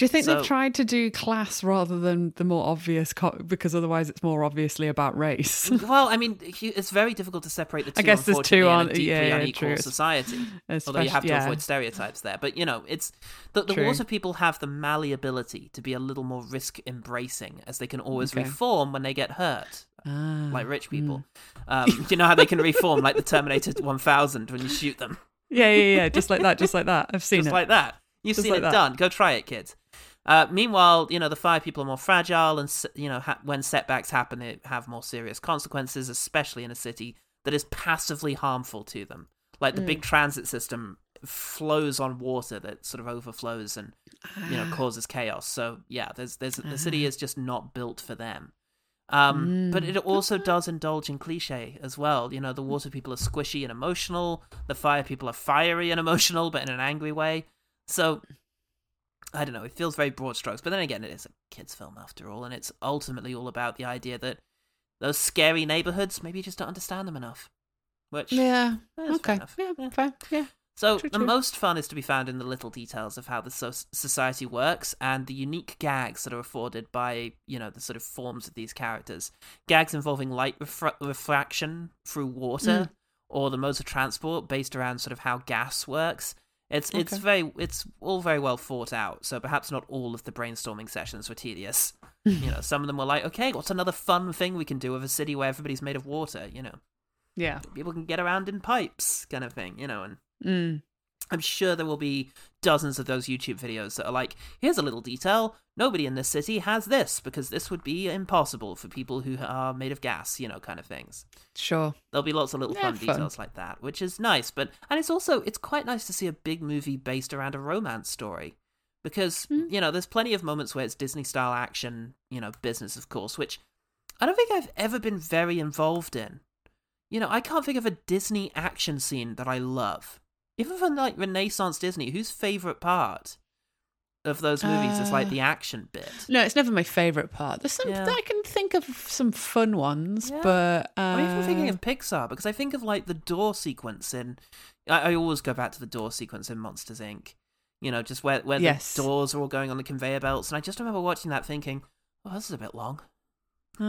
Do you think So- they've tried to do class rather than the more obvious? Co- because otherwise, it's more obviously about race. well, I mean, it's very difficult to separate the two. I guess there's two in on- a deeply yeah, unequal true. society. Although you have to yeah. avoid stereotypes there, but you know, it's the, the True. water people have the malleability to be a little more risk embracing, as they can always Okay. reform when they get hurt. Ah, like rich mm. people. Um, (laughs) you know how they can reform, like the Terminator 1000 when you shoot them, Yeah, yeah, yeah. Just like that. Just like that. I've (laughs) seen just it. like that. You've Just seen like it that. done. Go try it, kids. Uh, meanwhile, you know the fire people are more fragile, and you know ha- when setbacks happen, they have more serious consequences, especially in a city that is passively harmful to them. Like the Mm. big transit system flows on water that sort of overflows and you know Ah. causes chaos. So yeah, there's there's the city is just not built for them. Um, but Mm. it also does indulge in cliche as well. You know, the water people are squishy and emotional. The fire people are fiery and emotional, but in an angry way. So I don't know. It feels very broad strokes, but then again, it is a kids' film after all, and it's ultimately all about the idea that those scary neighborhoods maybe you just don't understand them enough. Which Yeah. eh, Okay. Yeah. Yeah. Fair. Yeah. So True, the true. most fun is to be found in the little details of how the so- society works and the unique gags that are afforded by you know the sort of forms of these characters. Gags involving light refra- refraction through water Mm. or the modes of transport based around sort of how gas works. It's it's very it's all very well thought out. So perhaps not all of the brainstorming sessions were tedious. you know, (laughs) some of them were like, okay, what's another fun thing we can do with a city where everybody's made of water? You know, Yeah. people can get around in pipes, kind of thing. You know, and Mm. I'm sure there will be dozens of those YouTube videos that are like, here's a little detail. Nobody in this city has this because this would be impossible for people who are made of gas, you know, kind of things. Sure. There'll be lots of little Yeah, fun, fun. details like that, which is nice. But and it's also it's quite nice to see a big movie based around a romance story. Because, Mm. you know, there's plenty of moments where it's Disney style action, you know, business of course, which I don't think I've ever been very involved in. You know, I can't think of a Disney action scene that I love. Even for like Renaissance Disney, whose favorite part of those movies is like Uh, the action bit? No, it's never my favorite part. There's some Yeah. I can think of some fun ones, Yeah. but uh, I'm even thinking of Pixar because I think of like the door sequence in. I, I always go back to the door sequence in Monsters Inc. You know, just where where Yes. the doors are all going on the conveyor belts, and I just remember watching that thinking, "Oh, this is a bit long." Uh,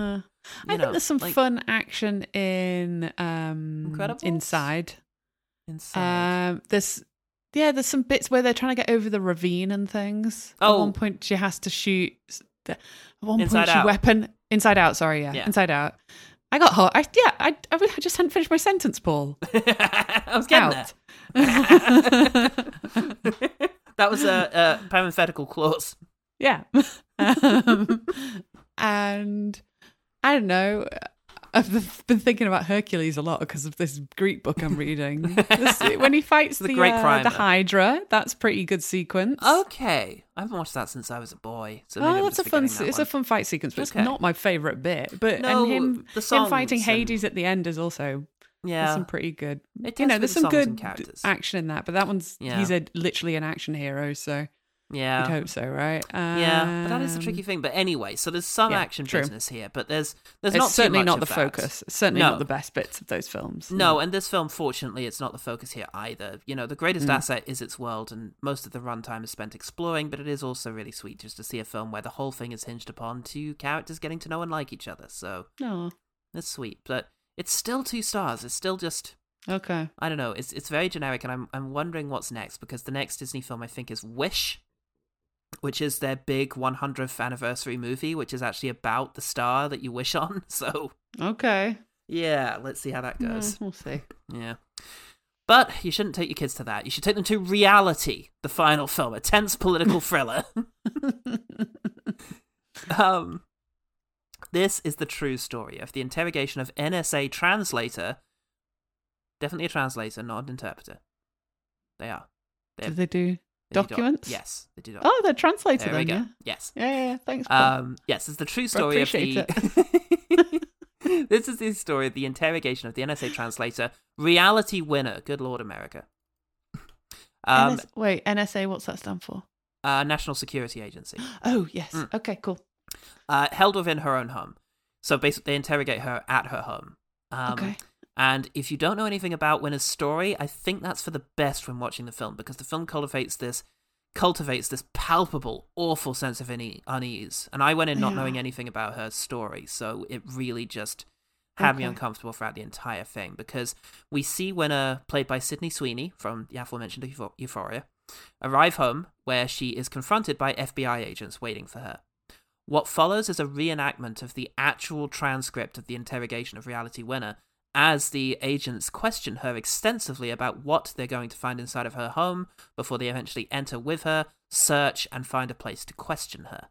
I You think there's some like- fun action in um inside. Inside. Um, there's yeah, there's some bits where they're trying to get over the ravine and things. At Oh. one point, she has to shoot. The, at one Inside point, she weapon inside out. Sorry, yeah, Yeah. inside out. I got hot. I yeah, I I I just hadn't finished my sentence, Paul. (laughs) I was getting Out. there. (laughs) that was a, a parenthetical clause. Yeah. (laughs) um, and I don't know. I've been thinking about Hercules a lot because of this Greek book I'm reading. (laughs) This- when he fights The the, great uh, the Hydra, that's pretty good sequence. Okay, I haven't watched that since I was a boy. So Oh, that's a fun. that It's one. a fun fight sequence, but Okay. it's not my favorite bit. But No, and him, the him fighting songs and- Hades at the end is also yeah. some pretty good. It You know, there's some good action in that, but that one's Yeah. he's a literally an action hero, so Yeah. you'd hope so, right? Yeah, but that is the Um, tricky thing. But anyway, so there's some yeah, action true. business here, but there's there's It's not certainly not the that. focus. It's certainly No. not the best bits of those films. No, and this film, fortunately, it's not the focus here either. You know, the greatest Mm. asset is its world, and most of the runtime is spent exploring, but it is also really sweet just to see a film where the whole thing is hinged upon two characters getting to know and like each other. So No. it's sweet, but it's still two stars. It's still just Okay. I don't know. It's it's very generic, and I'm I'm wondering what's next because the next Disney film I think is Wish, which is their big 100th anniversary movie, which is actually about the star that you wish on. (laughs) So Okay. yeah, let's see how that goes. we'll see. Yeah. But you shouldn't take your kids to that. You should take them to Reality, the final film, a tense political (laughs) thriller. um, this is the true story of the interrogation of NSA translator. Definitely a translator, not an interpreter. They are. They Do they do they do doc- documents? yes, they do. doc- Oh, they're translated there we then, go. yeah. Yes. Yeah, yeah, yeah. Thanks. Paul. Um, yes, it's the true story of appreciate the. (laughs) this is the story of the interrogation of the NSA translator, reality winner. Good Lord, America. Um, NS- wait, NSA, what's that stand for? uh, National Security Agency, (gasps) Oh, yes. Mm. Okay, cool. uh, held within her own home. So basically, they interrogate her at her home. Um, okay. And if you don't know anything about Winner's story, I think that's for the best when watching the film because the film cultivates this cultivates this palpable, awful sense of une- unease. And I went in not Yeah. knowing anything about her story, so it really just had me uncomfortable throughout the entire thing because we see Winner, played by Sydney Sweeney from the aforementioned Eupho- Euphoria, arrive home where she is confronted by FBI agents waiting for her. What follows is a reenactment of the actual transcript of the interrogation of Reality Winner as the agents question her extensively about what they're going to find inside of her home before they eventually enter with her, search, and find a place to question her.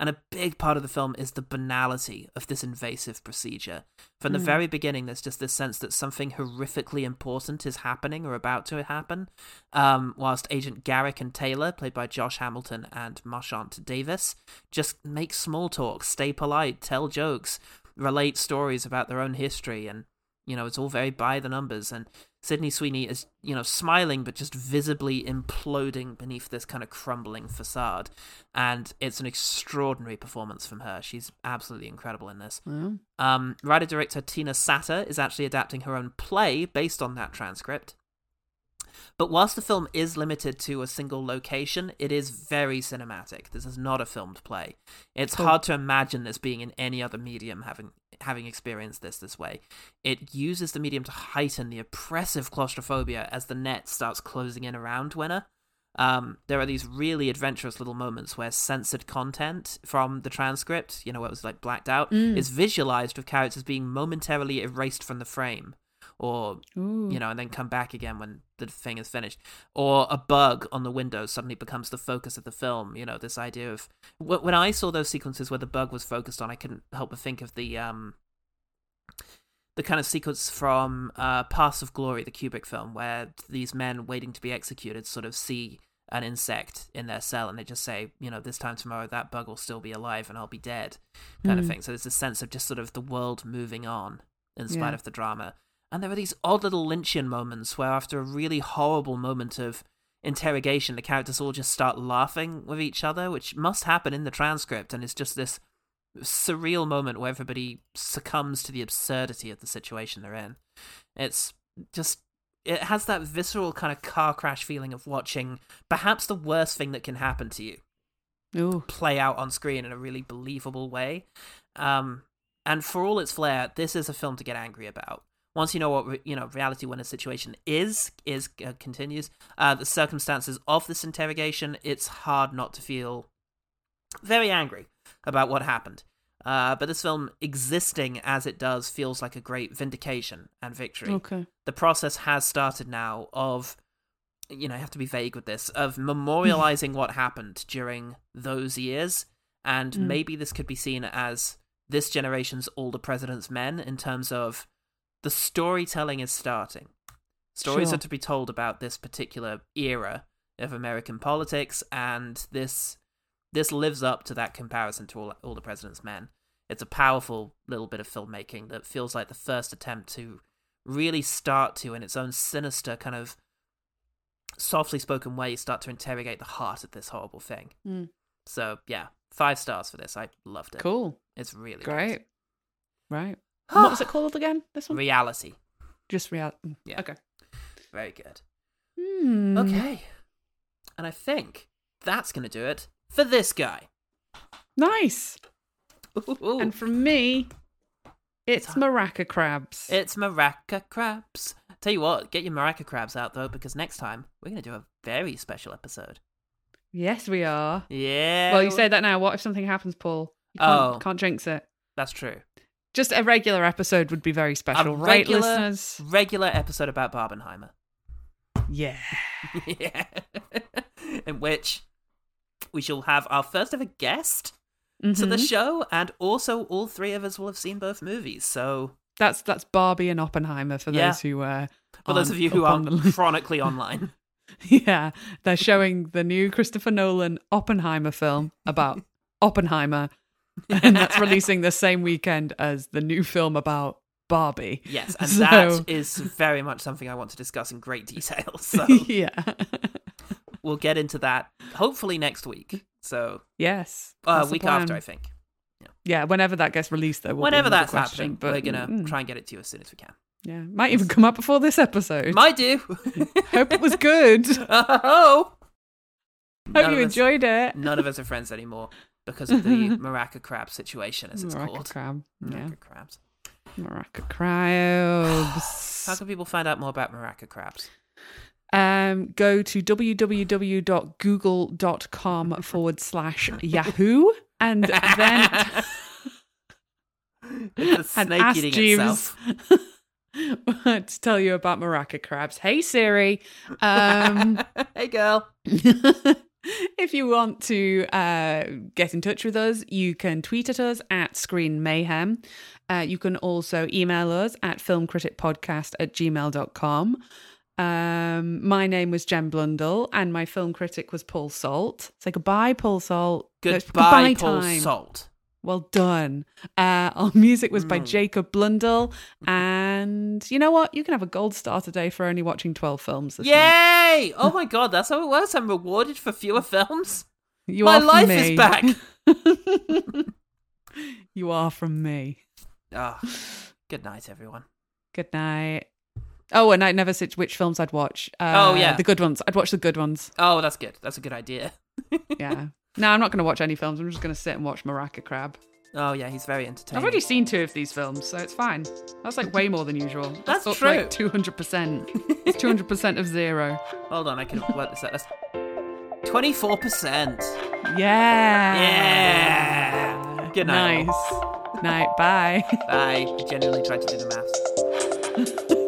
And a big part of the film is the banality of this invasive procedure. From the Mm. very beginning, there's just this sense that something horrifically important is happening or about to happen. Um, whilst Agent Garrick and Taylor, played by Josh Hamilton and Marchant Davis, just make small talk, stay polite, tell jokes, relate stories about their own history, and you know it's all very by the numbers. And Sydney Sweeney is you know smiling but just visibly imploding beneath this kind of crumbling facade, and it's an extraordinary performance from her. She's absolutely incredible in this. Um, writer director Tina Satter is actually adapting her own play based on that transcript. But whilst the film is limited to a single location, it is very cinematic. This is not a filmed play. It's Cool. hard to imagine this being in any other medium having having experienced this this way. It uses the medium to heighten the oppressive claustrophobia as the net starts closing in around Winner. Um, there are these really adventurous little moments where censored content from the transcript, you know, what was like blacked out, Mm. is visualized with characters being momentarily erased from the frame, or ooh. you know, and then come back again when the thing is finished. Or a bug on the window suddenly becomes the focus of the film. You know, this idea of when I saw those sequences where the bug was focused on, I couldn't help but think of the um the kind of sequence from uh, Paths of Glory, the Kubrick film, where these men waiting to be executed sort of see an insect in their cell and they just say, you know, this time tomorrow that bug will still be alive and I'll be dead, kind of Mm. thing. So there's a sense of just sort of the world moving on in spite Yeah. of the drama. And there are these odd little Lynchian moments where, after a really horrible moment of interrogation, the characters all just start laughing with each other, which must happen in the transcript. And it's just this surreal moment where everybody succumbs to the absurdity of the situation they're in. It's just. It has that visceral kind of car crash feeling of watching perhaps the worst thing that can happen to you Ooh. play out on screen in a really believable way. Um, and for all its flair, this is a film to get angry about. Once you know what you know, reality when a situation is is uh, continues. Uh, the circumstances of this interrogation, it's hard not to feel very angry about what happened. Uh, but this film, existing as it does, feels like a great vindication and victory. Okay. The process has started now of, you know, I have to be vague with this, of memorializing (laughs) what happened during those years. And Mm. maybe this could be seen as this generation's All the President's Men in terms of the storytelling is starting. Stories Sure. are to be told about this particular era of American politics, and this this lives up to that comparison to all, all the president's men. It's a powerful little bit of filmmaking that feels like the first attempt to really start to, in its own sinister kind of softly spoken way, start to interrogate the heart of this horrible thing. Mm. So yeah, five stars for this. I loved it. Cool. It's really Great. Right. What (gasps) was it called again? This one? Reality. Just reality. Yeah. Okay. Very good. Hmm. Okay. And I think that's going to do it for this guy. Nice. Ooh. And from me, it's It's- maraca crabs. It's maraca crabs. Tell you what, get your maraca crabs out though, because next time we're going to do a very special episode. yes, we are. Yeah. Well, you say that now. What if something happens, Paul? You can't, Oh. can't jinx it. That's true. Just a regular episode would be very special, a right, regular, listeners? regular episode about Barbenheimer. Yeah. (laughs) yeah. In which we shall have our first ever guest to the Mhm. show, and also all three of us will have seen both movies. So, That's that's Barbie and Oppenheimer for Yeah. those who uh for those of you who are on chronically (laughs) online, Yeah, they're showing the new Christopher Nolan Oppenheimer film about (laughs) Oppenheimer, (laughs) and that's releasing the same weekend as the new film about Barbie. yes, (laughs) and So- that is very much something I want to discuss in great detail. (laughs) So, yeah. we'll get into that hopefully next week. So, yes. uh, week after. I think. Yeah, yeah. whenever that gets released, though. will Whenever that's question, happening, but, we're gonna mm, try and get it to you as soon as we can. Yeah, might even come up before this episode. Might do. Hope it was good. Hope oh. None you us- enjoyed it. None of us are friends anymore because of the maraca crab situation, as it's Maraca called. crab. Yeah, Maraca crabs. maraca crabs. (sighs) How can people find out more about maraca crabs? um, go to www.google.com (laughs) forward slash Yahoo and then (laughs) it's and snake ask itself. (laughs) to tell you about maraca crabs. Hey Siri, um, hey, girl. If you want to uh, get in touch with us, you can tweet at us at Screen Mayhem. Uh, you can also email us at filmcriticpodcast at gmail.com. Um, my name was Jen Blundell, and my film critic was Paul Salt. Say goodbye, Paul Salt. No, Goodbye, Paul time. Salt. Well done. Uh, our music was by Mm. Jacob Blundell, (laughs) and you know what? You can have a gold star today for only watching twelve films. This month. Yay! Oh (laughs) my god, that's how it works. I'm rewarded for fewer films. You My life me. is back. (laughs) you are from me. Ah, good night, everyone. Good night. Oh, and I never said which films I'd watch. Uh, Oh, yeah. the good ones. I'd watch the good ones. Oh, that's good. That's a good idea. Yeah. No, I'm not going to watch any films. I'm just going to sit and watch Maraca Crab. Oh yeah, he's very entertaining. I've already seen two of these films, so it's fine. That's like way more than usual. That's up true. Like 200%. It's 200% of zero. Hold on, I can work this out. That's twenty-four percent. Yeah. Yeah. Good night, Nice. Night. Bye. (laughs) I genuinely tried to do the maths. (laughs)